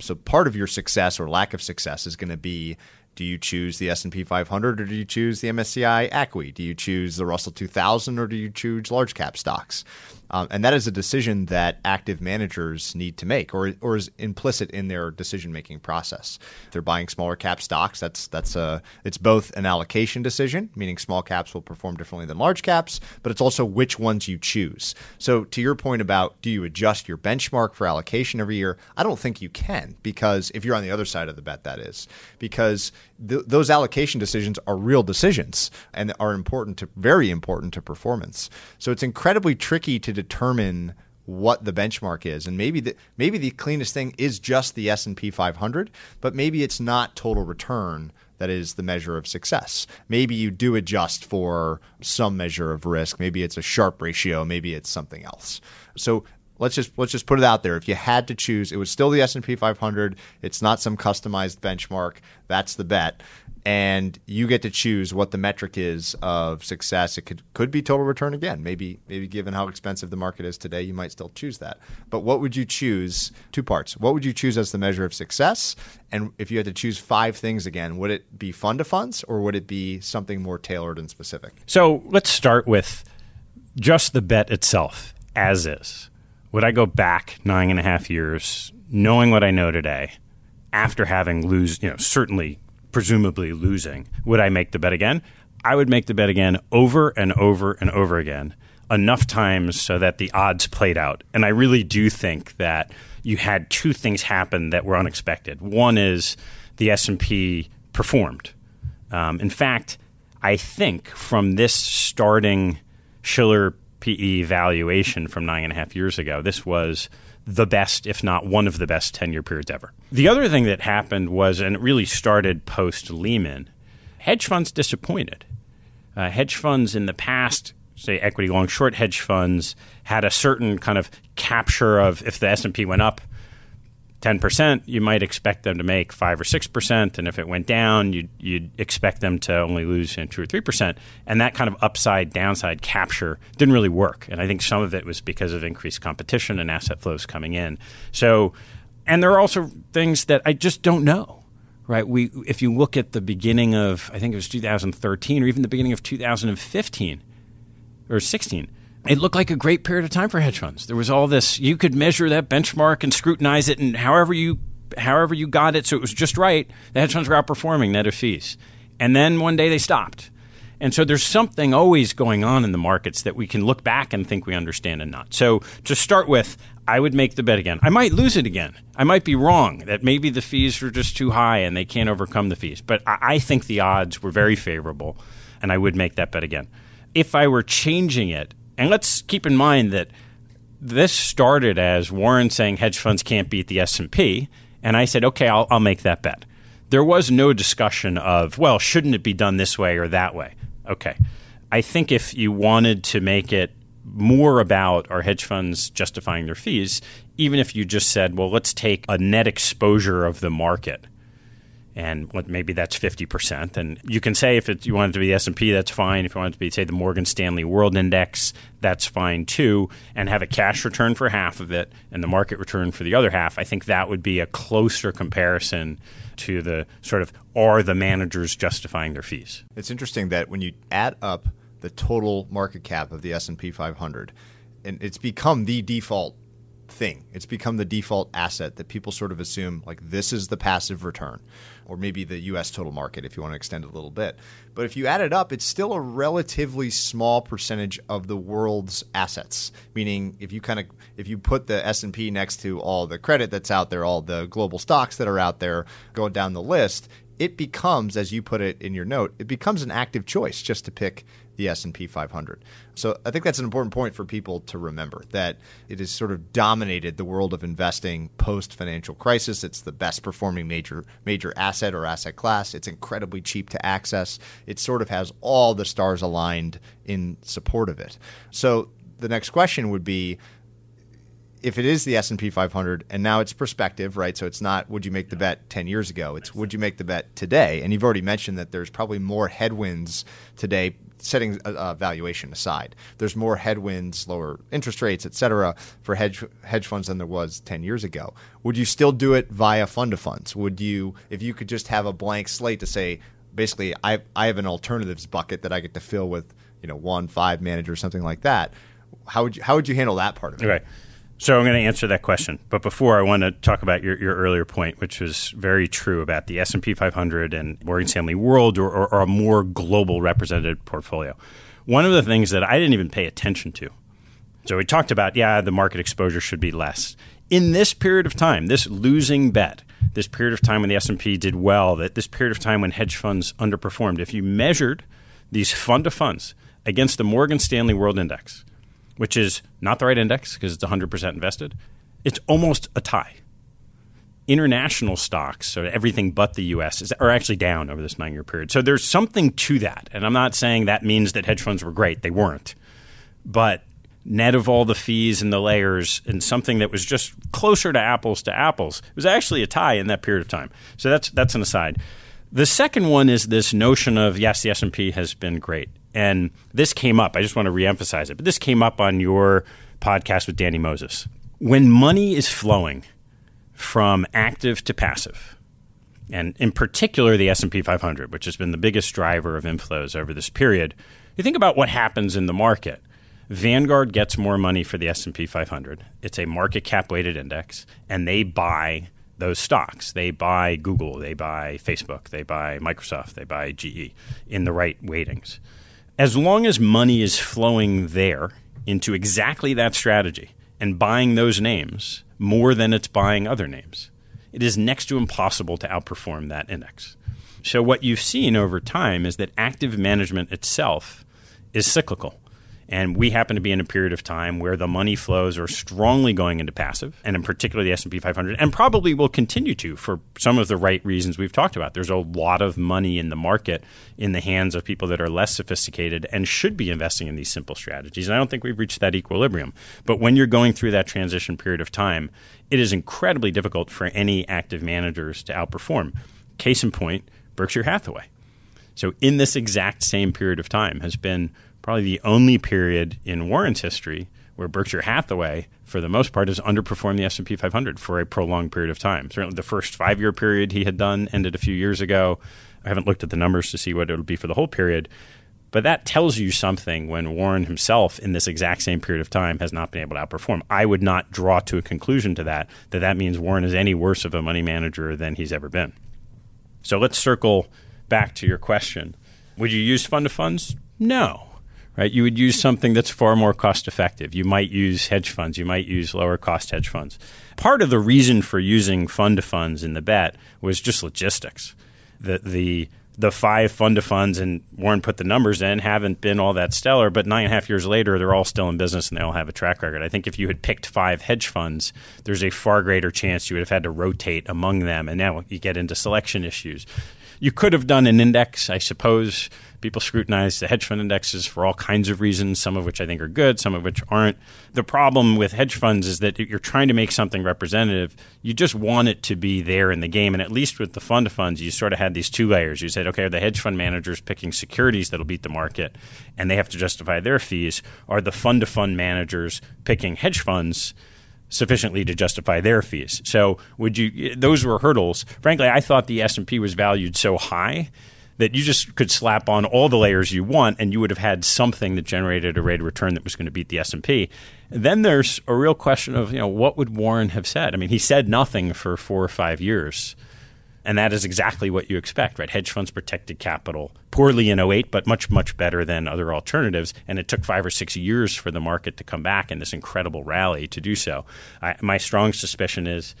So part of your success or lack of success is going to be do you choose the S&P 500 or do you choose the MSCI ACWI? Do you choose the Russell 2000 or do you choose large cap stocks? Um, and that is a decision that active managers need to make, or or is implicit in their decision making process. If they're buying smaller cap stocks. That's that's a it's both an allocation decision, meaning small caps will perform differently than large caps, but it's also which ones you choose. So to your point about do you adjust your benchmark for allocation every year? I don't think you can because if you're on the other side of the bet, that is because th- those allocation decisions are real decisions and are important to very important to performance. So it's incredibly tricky to determine what the benchmark is. And maybe the maybe the cleanest thing is just the S&P 500 but maybe it's not total return that is the measure of success. Maybe you do adjust for some measure of risk. Maybe it's a Sharpe ratio. Maybe it's something else. So let's just let's just put it out there if you had to choose it was still the S&P 500 it's not some customized benchmark that's the bet and you get to choose what the metric is of success. It could could be total return again. Maybe maybe given how expensive the market is today, you might still choose that. But what would you choose? Two parts. What would you choose as the measure of success? And if you had to choose five things again, would it be fund to funds or would it be something more tailored and specific? So let's start with just the bet itself as is. Would I go back nine and a half years, knowing what I know today, after having lose, you know, certainly presumably losing, would I make the bet again? I would make the bet again over and over and over again, enough times so that the odds played out. And I really do think that you had two things happen that were unexpected. One is the S&P performed. Um, in fact, I think from this starting Shiller PE valuation from nine and a half years ago, this was – the best, if not one of the best 10 year periods ever. The other thing that happened was, and it really started post Lehman, hedge funds disappointed. Uh, hedge funds in the past, say equity long short hedge funds, had a certain kind of capture of if the S&P went up, 10%, you might expect them to make 5 or 6%. And if it went down, you'd, you'd expect them to only lose 2 or 3%. And that kind of upside downside capture didn't really work. And I think some of it was because of increased competition and asset flows coming in. So, and there are also things that I just don't know. Right, we if you look at the beginning of I think it was 2013 or even the beginning of 2015 or 16, it looked like a great period of time for hedge funds. There was all this you could measure that benchmark and scrutinize it and however you however you got it so it was just right, the hedge funds were outperforming net of fees. And then one day they stopped. And so there's something always going on in the markets that we can look back and think we understand and not. So to start with, I would make the bet again. I might lose it again. I might be wrong that maybe the fees are just too high and they can't overcome the fees. But I think the odds were very favorable, and I would make that bet again. If I were changing it, and let's keep in mind that this started as Warren saying hedge funds can't beat the S&P, and I said, "Okay, I'll, I'll make that bet." There was no discussion of, well, shouldn't it be done this way or that way? Okay. I think if you wanted to make it more about are hedge funds justifying their fees, even if you just said, well, let's take a net exposure of the market and what maybe that's 50% and you can say if it, you want it to be the s&p that's fine. If you want it to be say the morgan stanley world index that's fine too and have a cash return for half of it and the market return for the other half i think that would be a closer comparison to the sort of are the managers justifying their fees? It's interesting that when you add up the total market cap of the s&p 500 and it's become the default thing. It's become the default asset that people sort of assume like this is the passive return, or maybe the US total market if you want to extend it a little bit. But if you add it up, it's still a relatively small percentage of the world's assets. Meaning if you kind of if you put the S&P next to all the credit that's out there, all the global stocks that are out there, go down the list, it becomes, as you put it in your note, it becomes an active choice just to pick the S&P 500. So I think that's an important point for people to remember that it has sort of dominated the world of investing post financial crisis. It's the best performing major major asset or asset class. It's incredibly cheap to access. It sort of has all the stars aligned in support of it. So the next question would be if it is the S&P 500 and now it's perspective, right? So it's not would you make the bet 10 years ago? It's would you make the bet today? And you've already mentioned that there's probably more headwinds today setting a, a valuation aside. There's more headwinds, lower interest rates, et cetera, for hedge hedge funds than there was 10 years ago. Would you still do it via fund of funds? Would you if you could just have a blank slate to say basically I I have an alternatives bucket that I get to fill with, you know, one, five managers, something like that. How would you how would you handle that part of it? Okay. So I'm going to answer that question, but before I want to talk about your, your earlier point, which was very true about the S&P 500 and Morgan Stanley World, or, or, or a more global represented portfolio. One of the things that I didn't even pay attention to. So we talked about, yeah, the market exposure should be less in this period of time. This losing bet, this period of time when the S&P did well, that this period of time when hedge funds underperformed. If you measured these fund to funds against the Morgan Stanley World Index which is not the right index because it's 100% invested, it's almost a tie. International stocks, so everything but the US, is, are actually down over this nine year period. So there's something to that. And I'm not saying that means that hedge funds were great, they weren't. But net of all the fees and the layers and something that was just closer to apples to apples, it was actually a tie in that period of time. So that's, that's an aside. The second one is this notion of yes, the S&P has been great and this came up. I just want to reemphasize it, but this came up on your podcast with Danny Moses. When money is flowing from active to passive, and in particular the S&P 500, which has been the biggest driver of inflows over this period, you think about what happens in the market. Vanguard gets more money for the S&P 500. It's a market cap weighted index and they buy those stocks. They buy Google, they buy Facebook, they buy Microsoft, they buy GE in the right weightings as long as money is flowing there into exactly that strategy and buying those names more than it's buying other names, it is next to impossible to outperform that index. So, what you've seen over time is that active management itself is cyclical. And we happen to be in a period of time where the money flows are strongly going into passive, and in particular the S&P 500, and probably will continue to for some of the right reasons we've talked about. There's a lot of money in the market in the hands of people that are less sophisticated and should be investing in these simple strategies. And I don't think we've reached that equilibrium. But when you're going through that transition period of time, it is incredibly difficult for any active managers to outperform. Case in point, Berkshire Hathaway. So in this exact same period of time has been probably the only period in Warren's history where Berkshire Hathaway, for the most part, has underperformed the S&P 500 for a prolonged period of time. Certainly the first five-year period he had done ended a few years ago. I haven't looked at the numbers to see what it'll be for the whole period. But that tells you something when Warren himself, in this exact same period of time, has not been able to outperform. I would not draw to a conclusion to that that that means Warren is any worse of a money manager than he's ever been. So let's circle back to your question. Would you use fund of funds? No right? You would use something that's far more cost effective. You might use hedge funds. You might use lower cost hedge funds. Part of the reason for using fund to funds in the bet was just logistics. The the the five fund to funds, and Warren put the numbers in haven't been all that stellar, but nine and a half years later, they're all still in business and they all have a track record. I think if you had picked five hedge funds, there's a far greater chance you would have had to rotate among them, and now you get into selection issues. You could have done an index, I suppose, People scrutinize the hedge fund indexes for all kinds of reasons, some of which I think are good, some of which aren't. The problem with hedge funds is that you're trying to make something representative. You just want it to be there in the game. And at least with the fund of funds, you sort of had these two layers. You said, okay, are the hedge fund managers picking securities that'll beat the market and they have to justify their fees? Are the fund of fund managers picking hedge funds? sufficiently to justify their fees. So would you those were hurdles. Frankly, I thought the S&P was valued so high that you just could slap on all the layers you want and you would have had something that generated a rate of return that was going to beat the S&P. Then there's a real question of, you know, what would Warren have said? I mean, he said nothing for 4 or 5 years. And that is exactly what you expect, right? Hedge funds protected capital poorly in 08, but much, much better than other alternatives. And it took five or six years for the market to come back in this incredible rally to do so. I, my strong suspicion is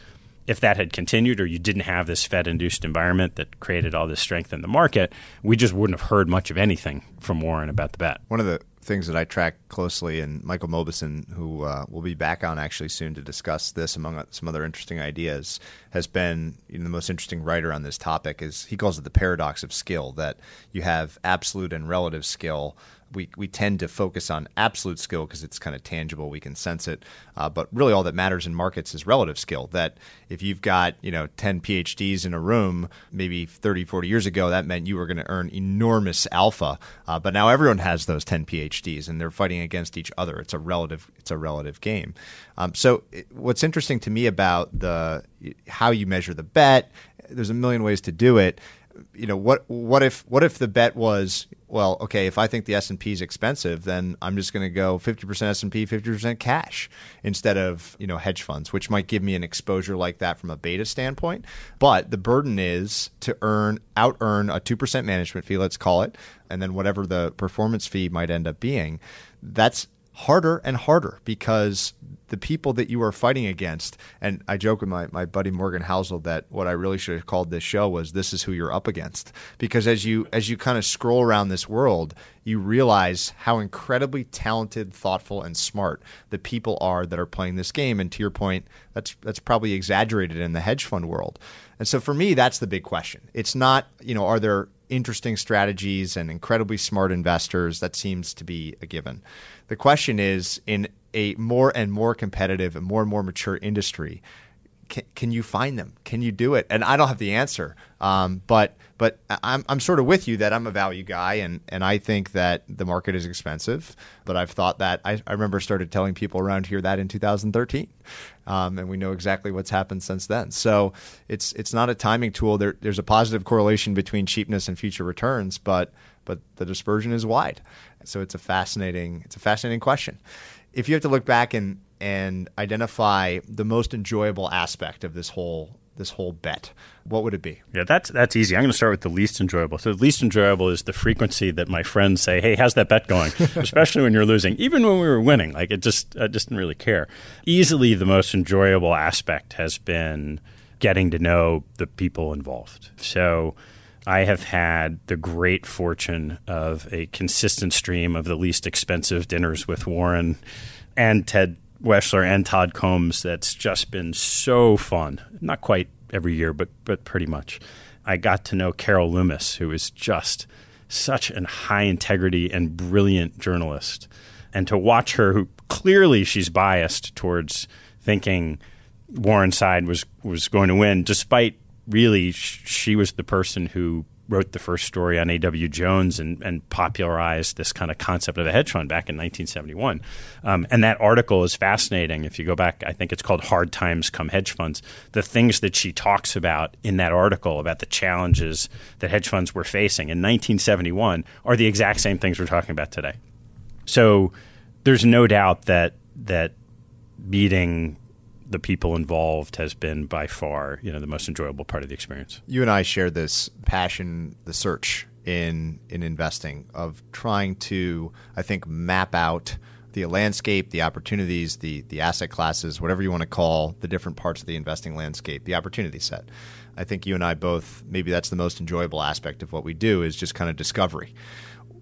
if that had continued or you didn't have this Fed induced environment that created all this strength in the market, we just wouldn't have heard much of anything from Warren about the bet. One of the things that I track closely, and Michael Mauboussin, who uh, will be back on actually soon to discuss this among some other interesting ideas, has been you know, the most interesting writer on this topic. Is he calls it the paradox of skill that you have absolute and relative skill we, we tend to focus on absolute skill because it's kind of tangible, we can sense it. Uh, but really, all that matters in markets is relative skill. That if you've got you know 10 PhDs in a room, maybe 30, 40 years ago, that meant you were going to earn enormous alpha. Uh, but now everyone has those 10 PhDs, and they're fighting against each other. It's a relative it's a relative game. Um, so what's interesting to me about the how you measure the bet, there's a million ways to do it you know what what if what if the bet was well okay if I think the S and P is expensive then I'm just going to go 50% S and P 50% cash instead of you know hedge funds which might give me an exposure like that from a beta standpoint. But the burden is to earn out earn a 2% management fee let's call it and then whatever the performance fee might end up being. That's harder and harder because the people that you are fighting against, and I joke with my, my buddy Morgan Housel that what I really should have called this show was this is who you're up against. Because as you as you kind of scroll around this world, you realize how incredibly talented, thoughtful, and smart the people are that are playing this game. And to your point, that's that's probably exaggerated in the hedge fund world. And so for me, that's the big question. It's not, you know, are there interesting strategies and incredibly smart investors? That seems to be a given. The question is in a more and more competitive and more and more mature industry, can, can you find them? Can you do it? And I don't have the answer, um, but but I'm I'm sort of with you that I'm a value guy, and and I think that the market is expensive. But I've thought that I, I remember started telling people around here that in 2013, um, and we know exactly what's happened since then. So it's it's not a timing tool. There, there's a positive correlation between cheapness and future returns, but but the dispersion is wide. So it's a fascinating it's a fascinating question. If you have to look back and and identify the most enjoyable aspect of this whole this whole bet, what would it be? Yeah, that's that's easy. I'm going to start with the least enjoyable. So the least enjoyable is the frequency that my friends say, "Hey, how's that bet going?" Especially when you're losing. Even when we were winning, like it just I just didn't really care. Easily the most enjoyable aspect has been getting to know the people involved. So I have had the great fortune of a consistent stream of the least expensive dinners with Warren and Ted Weschler and Todd Combs that's just been so fun. Not quite every year, but but pretty much. I got to know Carol Loomis, who is just such a high integrity and brilliant journalist. And to watch her, who clearly she's biased towards thinking Warren's side was was going to win, despite really, she was the person who wrote the first story on A.W. Jones and, and, popularized this kind of concept of a hedge fund back in 1971. Um, and that article is fascinating. If you go back, I think it's called Hard Times Come Hedge Funds. The things that she talks about in that article about the challenges that hedge funds were facing in 1971 are the exact same things we're talking about today. So there's no doubt that that meeting the people involved has been by far you know the most enjoyable part of the experience. You and I share this passion, the search in in investing of trying to I think map out the landscape, the opportunities, the the asset classes, whatever you want to call the different parts of the investing landscape, the opportunity set. I think you and I both maybe that's the most enjoyable aspect of what we do is just kind of discovery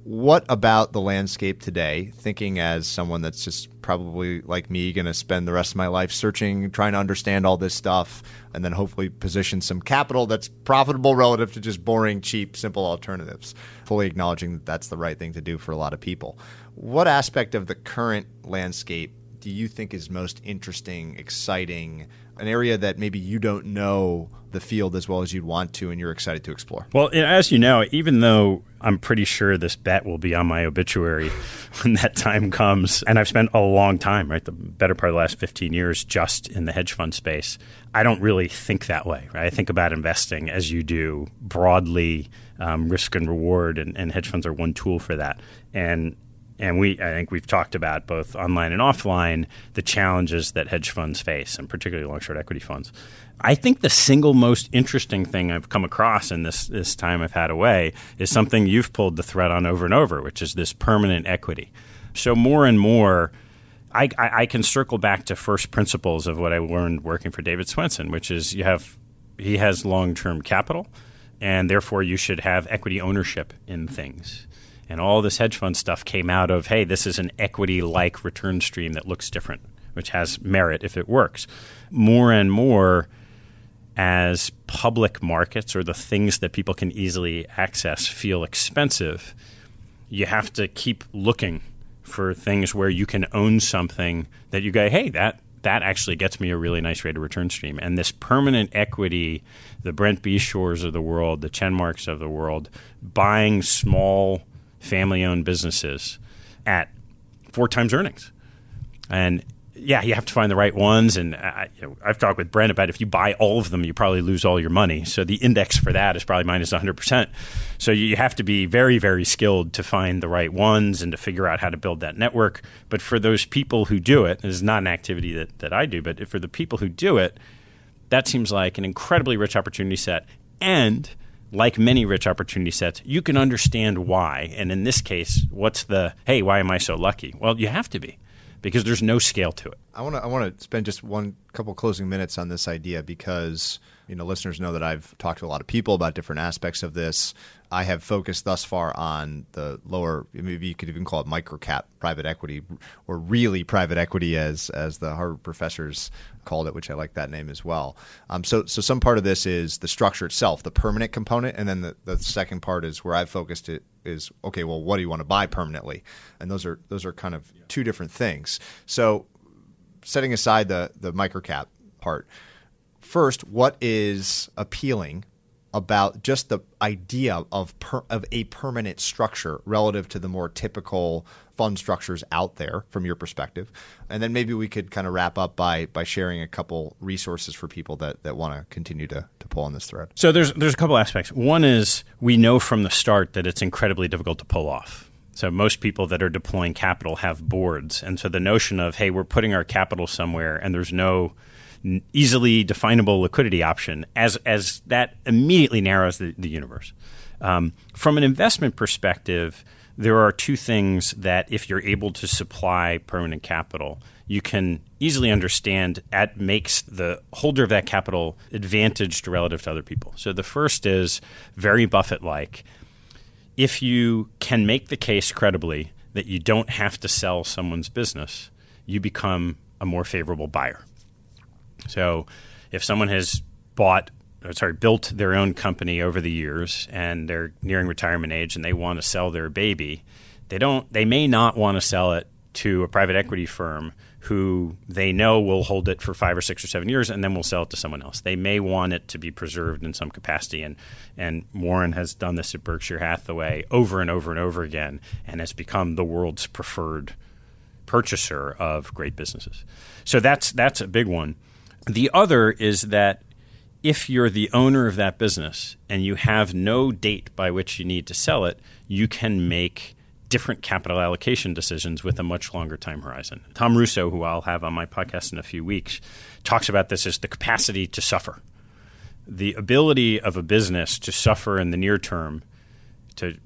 what about the landscape today, thinking as someone that's just probably like me, going to spend the rest of my life searching, trying to understand all this stuff, and then hopefully position some capital that's profitable relative to just boring, cheap, simple alternatives, fully acknowledging that that's the right thing to do for a lot of people. What aspect of the current landscape do you think is most interesting, exciting, an area that maybe you don't know the field as well as you'd want to and you're excited to explore? Well, as you know, even though I'm pretty sure this bet will be on my obituary when that time comes, and I've spent a long time, right, the better part of the last 15 years just in the hedge fund space, I don't really think that way. Right? I think about investing as you do broadly, um, risk and reward, and, and hedge funds are one tool for that. And and we I think we've talked about both online and offline the challenges that hedge funds face, and particularly long short equity funds. I think the single most interesting thing I've come across in this this time I've had away is something you've pulled the thread on over and over, which is this permanent equity. So more and more I, I, I can circle back to first principles of what I learned working for David Swensen, which is you have he has long term capital, and therefore you should have equity ownership in things. And all this hedge fund stuff came out of hey, this is an equity like return stream that looks different, which has merit if it works. More and more, as public markets or the things that people can easily access feel expensive, you have to keep looking for things where you can own something that you go, hey, that that actually gets me a really nice rate of return stream. And this permanent equity, the Brent Beshores of the world, the Chenmarks of the world, buying small family owned businesses at four times earnings. And yeah, you have to find the right ones. And I, you know, I've talked with Brent about if you buy all of them, you probably lose all your money. So the index for that is probably minus 100%. So you have to be very, very skilled to find the right ones and to figure out how to build that network. But for those people who do it, is not an activity that, that I do, but for the people who do it, that seems like an incredibly rich opportunity set. And like many rich opportunity sets, you can understand why. And in this case, what's the, hey, why am I so lucky? Well, you have to be because there's no scale to it. I want to I want to spend just one couple closing minutes on this idea because you know listeners know that I've talked to a lot of people about different aspects of this. I have focused thus far on the lower, maybe you could even call it microcap private equity, or really private equity, as as the Harvard professors called it, which I like that name as well. Um, so so some part of this is the structure itself, the permanent component, and then the, the second part is where I've focused it is okay. Well, what do you want to buy permanently? And those are those are kind of two different things. So setting aside the the microcap part, first, what is appealing about just the idea of per, of a permanent structure relative to the more typical fund structures out there from your perspective? And then maybe we could kind of wrap up by by sharing a couple resources for people that, that want to continue to, to pull on this thread. So there's there's a couple aspects. One is we know from the start that it's incredibly difficult to pull off. So most people that are deploying capital have boards. And so the notion of hey we're putting our capital somewhere and there's no easily definable liquidity option as as that immediately narrows the, the universe. Um, from an investment perspective, there are two things that if you're able to supply permanent capital, you can easily understand at makes the holder of that capital advantaged relative to other people. So the first is very Buffett like. If you can make the case credibly that you don't have to sell someone's business, you become a more favorable buyer. So if someone has bought sorry, built their own company over the years and they're nearing retirement age and they want to sell their baby, they don't they may not want to sell it to a private equity firm who they know will hold it for five or six or seven years and then will sell it to someone else. They may want it to be preserved in some capacity and and Warren has done this at Berkshire Hathaway over and over and over again and has become the world's preferred purchaser of great businesses. So that's that's a big one. The other is that if you're the owner of that business and you have no date by which you need to sell it, you can make different capital allocation decisions with a much longer time horizon. Tom Russo, who I'll have on my podcast in a few weeks, talks about this as the capacity to suffer. The ability of a business to suffer in the near term, to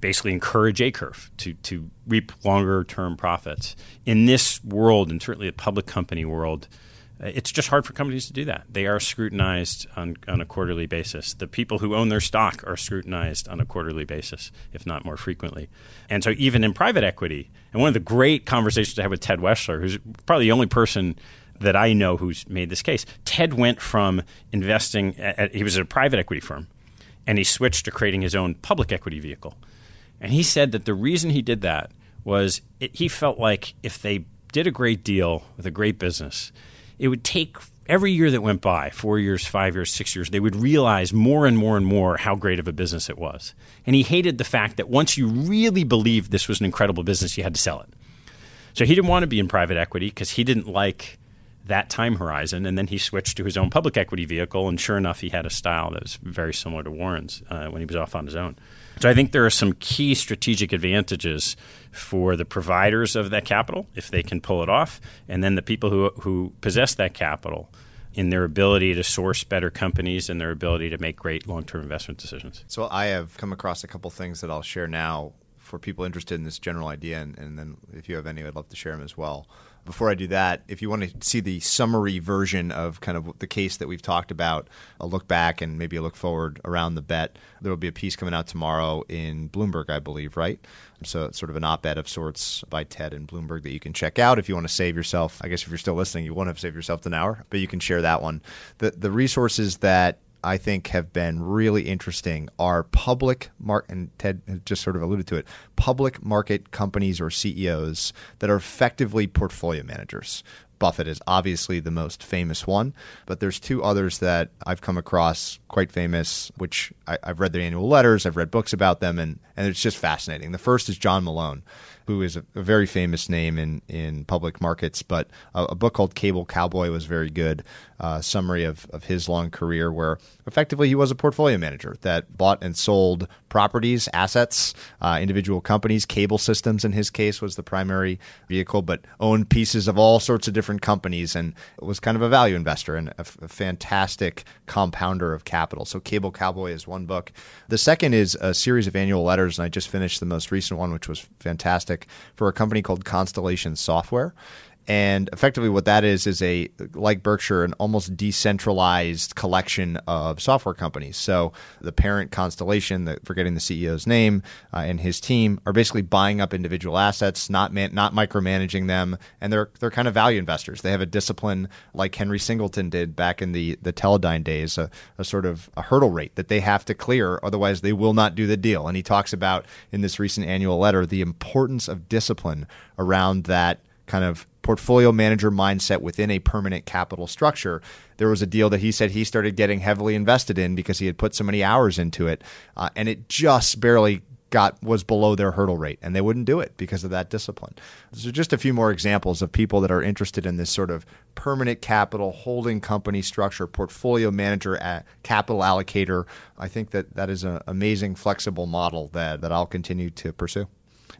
basically encourage a curve to, to reap longer term profits. In this world, and certainly the public company world, it's just hard for companies to do that. They are scrutinized on, on a quarterly basis. The people who own their stock are scrutinized on a quarterly basis, if not more frequently. And so, even in private equity, and one of the great conversations I had with Ted Weschler, who's probably the only person that I know who's made this case, Ted went from investing, at, he was at a private equity firm, and he switched to creating his own public equity vehicle. And he said that the reason he did that was it, he felt like if they did a great deal with a great business, it would take every year that went by four years, five years, six years they would realize more and more and more how great of a business it was. And he hated the fact that once you really believed this was an incredible business, you had to sell it. So he didn't want to be in private equity because he didn't like that time horizon. And then he switched to his own public equity vehicle. And sure enough, he had a style that was very similar to Warren's uh, when he was off on his own. So I think there are some key strategic advantages for the providers of that capital if they can pull it off, and then the people who who possess that capital in their ability to source better companies and their ability to make great long-term investment decisions. So I have come across a couple things that I'll share now for people interested in this general idea. And, and then if you have any, I'd love to share them as well before I do that, if you want to see the summary version of kind of the case that we've talked about, a look back and maybe a look forward around the bet, there will be a piece coming out tomorrow in Bloomberg, I believe, right? So it's sort of an op-ed of sorts by Ted in Bloomberg that you can check out if you want to save yourself. I guess if you're still listening, you won't have saved yourself an hour, but you can share that one. The the resources that I think have been really interesting are public market, and Ted just sort of alluded to it, public market companies or CEOs that are effectively portfolio managers. Buffett is obviously the most famous one, but there's two others that I've come across quite famous, which I, have read their annual letters, I've read books about them, and, and it's just fascinating. The first is John Malone who is a, a, very famous name in, in public markets, but a, a book called Cable Cowboy was very good. Uh, summary of, of his long career, where effectively he was a portfolio manager that bought and sold properties, assets, uh, individual companies. Cable systems, in his case, was the primary vehicle, but owned pieces of all sorts of different companies and was kind of a value investor and a, a fantastic compounder of capital. So, Cable Cowboy is one book. The second is a series of annual letters, and I just finished the most recent one, which was fantastic for a company called Constellation Software. And effectively, what that is is a like Berkshire, an almost decentralized collection of software companies. So the parent Constellation, the, forgetting the CEO's name, uh, and his team are basically buying up individual assets, not man, not micromanaging them, and they're they're kind of value investors. They have a discipline like Henry Singleton did back in the the Teledyne days, a, a sort of a hurdle rate that they have to clear, otherwise they will not do the deal. And he talks about in this recent annual letter the importance of discipline around that kind of portfolio manager mindset within a permanent capital structure. There was a deal that he said he started getting heavily invested in because he had put so many hours into it, uh, and it just barely got was below their hurdle rate and they wouldn't do it because of that discipline. So just a few more examples of people that are interested in this sort of permanent capital holding company structure, portfolio manager, capital allocator. I think that that is an amazing flexible model that that I'll continue to pursue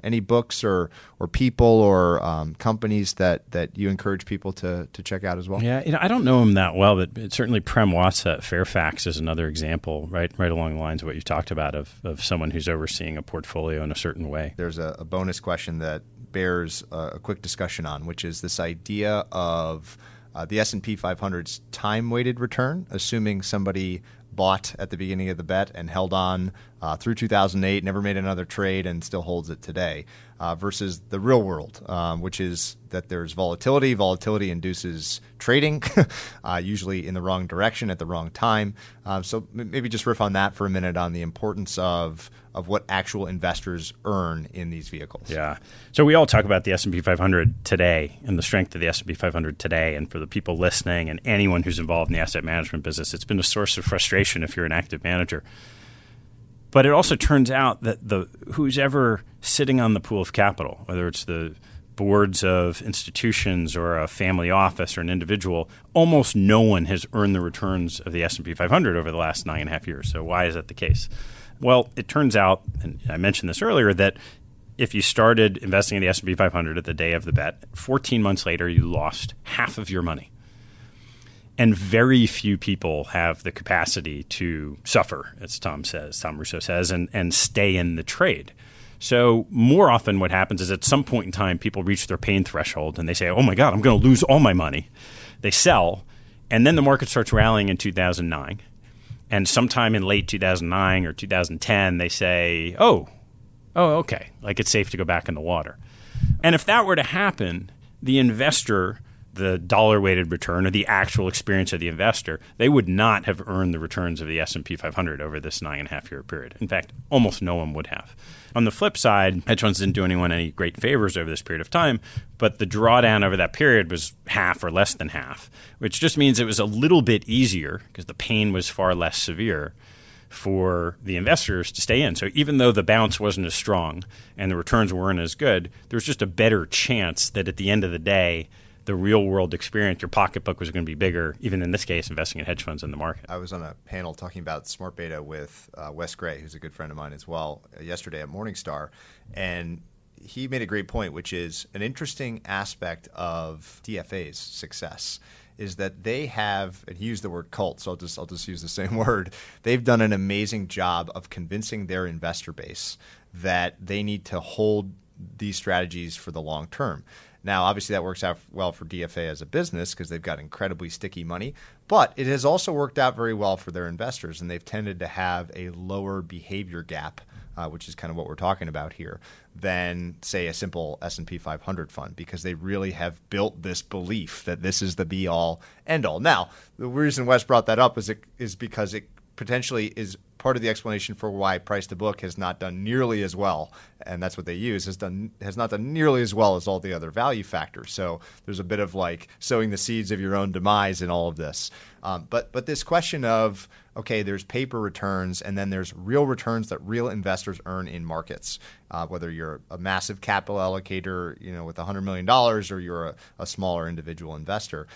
any books or or people or um, companies that that you encourage people to to check out as well? Yeah, you know, I don't know him that well, but certainly Prem Watsa at Fairfax is another example, right, right along the lines of what you talked about of of someone who's overseeing a portfolio in a certain way. There's a, a bonus question that bears a, a quick discussion on, which is this idea of uh, the S&P 500's time-weighted return, assuming somebody bought at the beginning of the bet and held on uh, through 2008, never made another trade, and still holds it today, uh, versus the real world, um, which is that there's volatility. Volatility induces trading, uh, usually in the wrong direction at the wrong time. Um, so maybe just riff on that for a minute on the importance of of what actual investors earn in these vehicles. Yeah. So we all talk about the S&P 500 today and the strength of the S&P 500 today and for the people listening and anyone who's involved in the asset management business, it's been a source of frustration if you're an active manager. But it also turns out that the who's ever sitting on the pool of capital, whether it's the boards of institutions or a family office or an individual, almost no one has earned the returns of the S&P 500 over the last nine and a half years. So why is that the case? Well, it turns out, and I mentioned this earlier, that if you started investing in the S&P 500 at the day of the bet, 14 months later you lost half of your money and very few people have the capacity to suffer, as Tom says, Tom Russo says, and, and stay in the trade. So more often, what happens is at some point in time, people reach their pain threshold and they say, "Oh my God, I'm going to lose all my money." They sell, and then the market starts rallying in 2009. And sometime in late 2009 or 2010, they say, "Oh, oh, okay, like it's safe to go back in the water." And if that were to happen, the investor the dollar weighted return or the actual experience of the investor, they would not have earned the returns of the S&P 500 over this nine and a half year period. In fact, almost no one would have. On the flip side, hedge funds didn't do anyone any great favors over this period of time, but the drawdown over that period was half or less than half, which just means it was a little bit easier because the pain was far less severe for the investors to stay in. So even though the bounce wasn't as strong and the returns weren't as good, there was just a better chance that at the end of the day, the real world experience, your pocketbook was going to be bigger, even in this case, investing in hedge funds in the market. I was on a panel talking about smart beta with uh, Wes Gray, who's a good friend of mine as well, uh, yesterday at Morningstar. And he made a great point, which is an interesting aspect of DFA's success is that they have, and he used the word cult, so I'll just I'll just use the same word. They've done an amazing job of convincing their investor base that they need to hold these strategies for the long term. Now, obviously, that works out well for DFA as a business because they've got incredibly sticky money, but it has also worked out very well for their investors, and they've tended to have a lower behavior gap. Uh, which is kind of what we're talking about here, than say a simple S&P 500 fund because they really have built this belief that this is the be all end all. Now, the reason Wes brought that up is it is because it potentially is part of the explanation for why price to book has not done nearly as well, and that's what they use has done has not done nearly as well as all the other value factors. So there's a bit of like sowing the seeds of your own demise in all of this. Um, but but this question of okay, there's paper returns and then there's real returns that real investors earn in markets. Uh, whether you're a massive capital allocator, you know, with $100 million, or you're a, a smaller individual investor.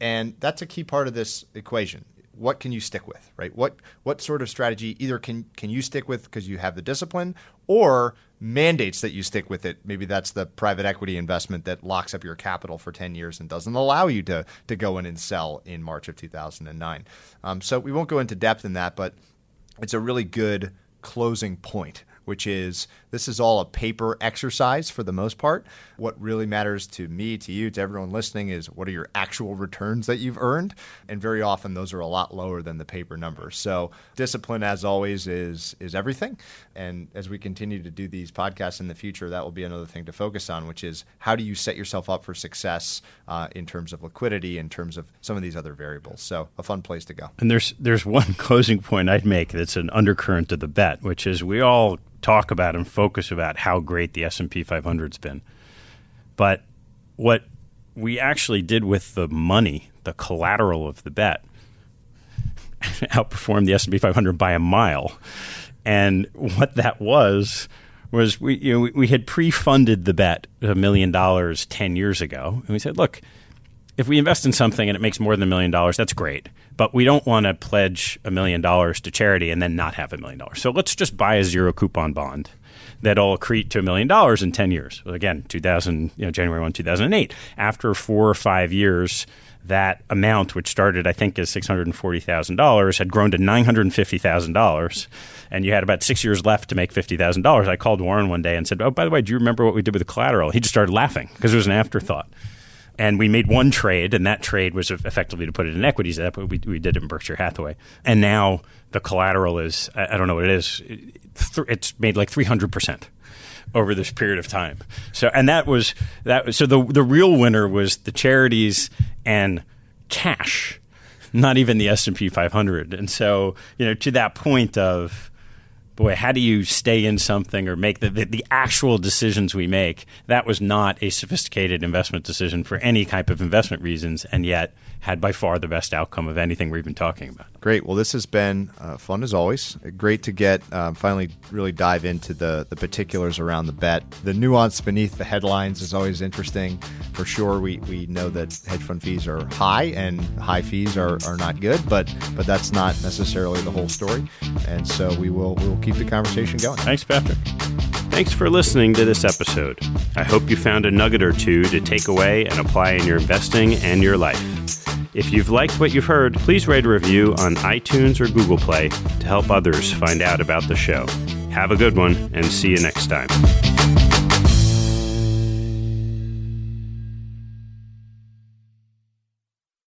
And that's a key part of this equation what can you stick with, right? What what sort of strategy either can can you stick with because you have the discipline, or mandates that you stick with it. Maybe that's the private equity investment that locks up your capital for ten years and doesn't allow you to to go in and sell in March of two thousand and nine. Um, so we won't go into depth in that, but it's a really good closing point which is this is all a paper exercise for the most part. What really matters to me, to you, to everyone listening is what are your actual returns that you've earned? And very often those are a lot lower than the paper numbers. So discipline as always is is everything. And as we continue to do these podcasts in the future, that will be another thing to focus on, which is how do you set yourself up for success uh, in terms of liquidity, in terms of some of these other variables. So a fun place to go. And there's there's one closing point I'd make that's an undercurrent of the bet, which is we all talk about and focus about how great the S&P 500's been. But what we actually did with the money, the collateral of the bet, outperformed the S&P 500 by a mile. And what that was was we you know we, we had pre-funded the bet a million dollars 10 years ago and we said, look, if we invest in something and it makes more than a million dollars, that's great. But we don't want to pledge a million dollars to charity and then not have a million dollars. So let's just buy a zero coupon bond that'll accrete to a million dollars in 10 years. Again, 2000, you know, January 1, 2008. After four or five years, that amount, which started, I think, as $640,000, had grown to $950,000. And you had about six years left to make $50,000. I called Warren one day and said, Oh, by the way, do you remember what we did with the collateral? He just started laughing because it was an afterthought and we made one trade, and that trade was effectively to put it in equities. That we, we did it in Berkshire Hathaway, and now the collateral is I, don't know what it is. It's made like three hundred percent over this period of time. So, and that was that. So the the real winner was the charities and cash, not even the S and P 500. And so, you know, to that point of boy, how do you stay in something or make the, the, the, actual decisions we make? That was not a sophisticated investment decision for any type of investment reasons, and yet had by far the best outcome of anything we've been talking about. Great. Well, this has been uh, fun as always. Great to get um, finally really dive into the, the particulars around the bet. The nuance beneath the headlines is always interesting. For sure, we, we know that hedge fund fees are high and high fees are, are not good, but but that's not necessarily the whole story. And so we will we will keep the conversation going. Thanks, Patrick. Thanks for listening to this episode. I hope you found a nugget or two to take away and apply in your investing and your life. If you've liked what you've heard, please rate a review on iTunes or Google Play to help others find out about the show. Have a good one and see you next time.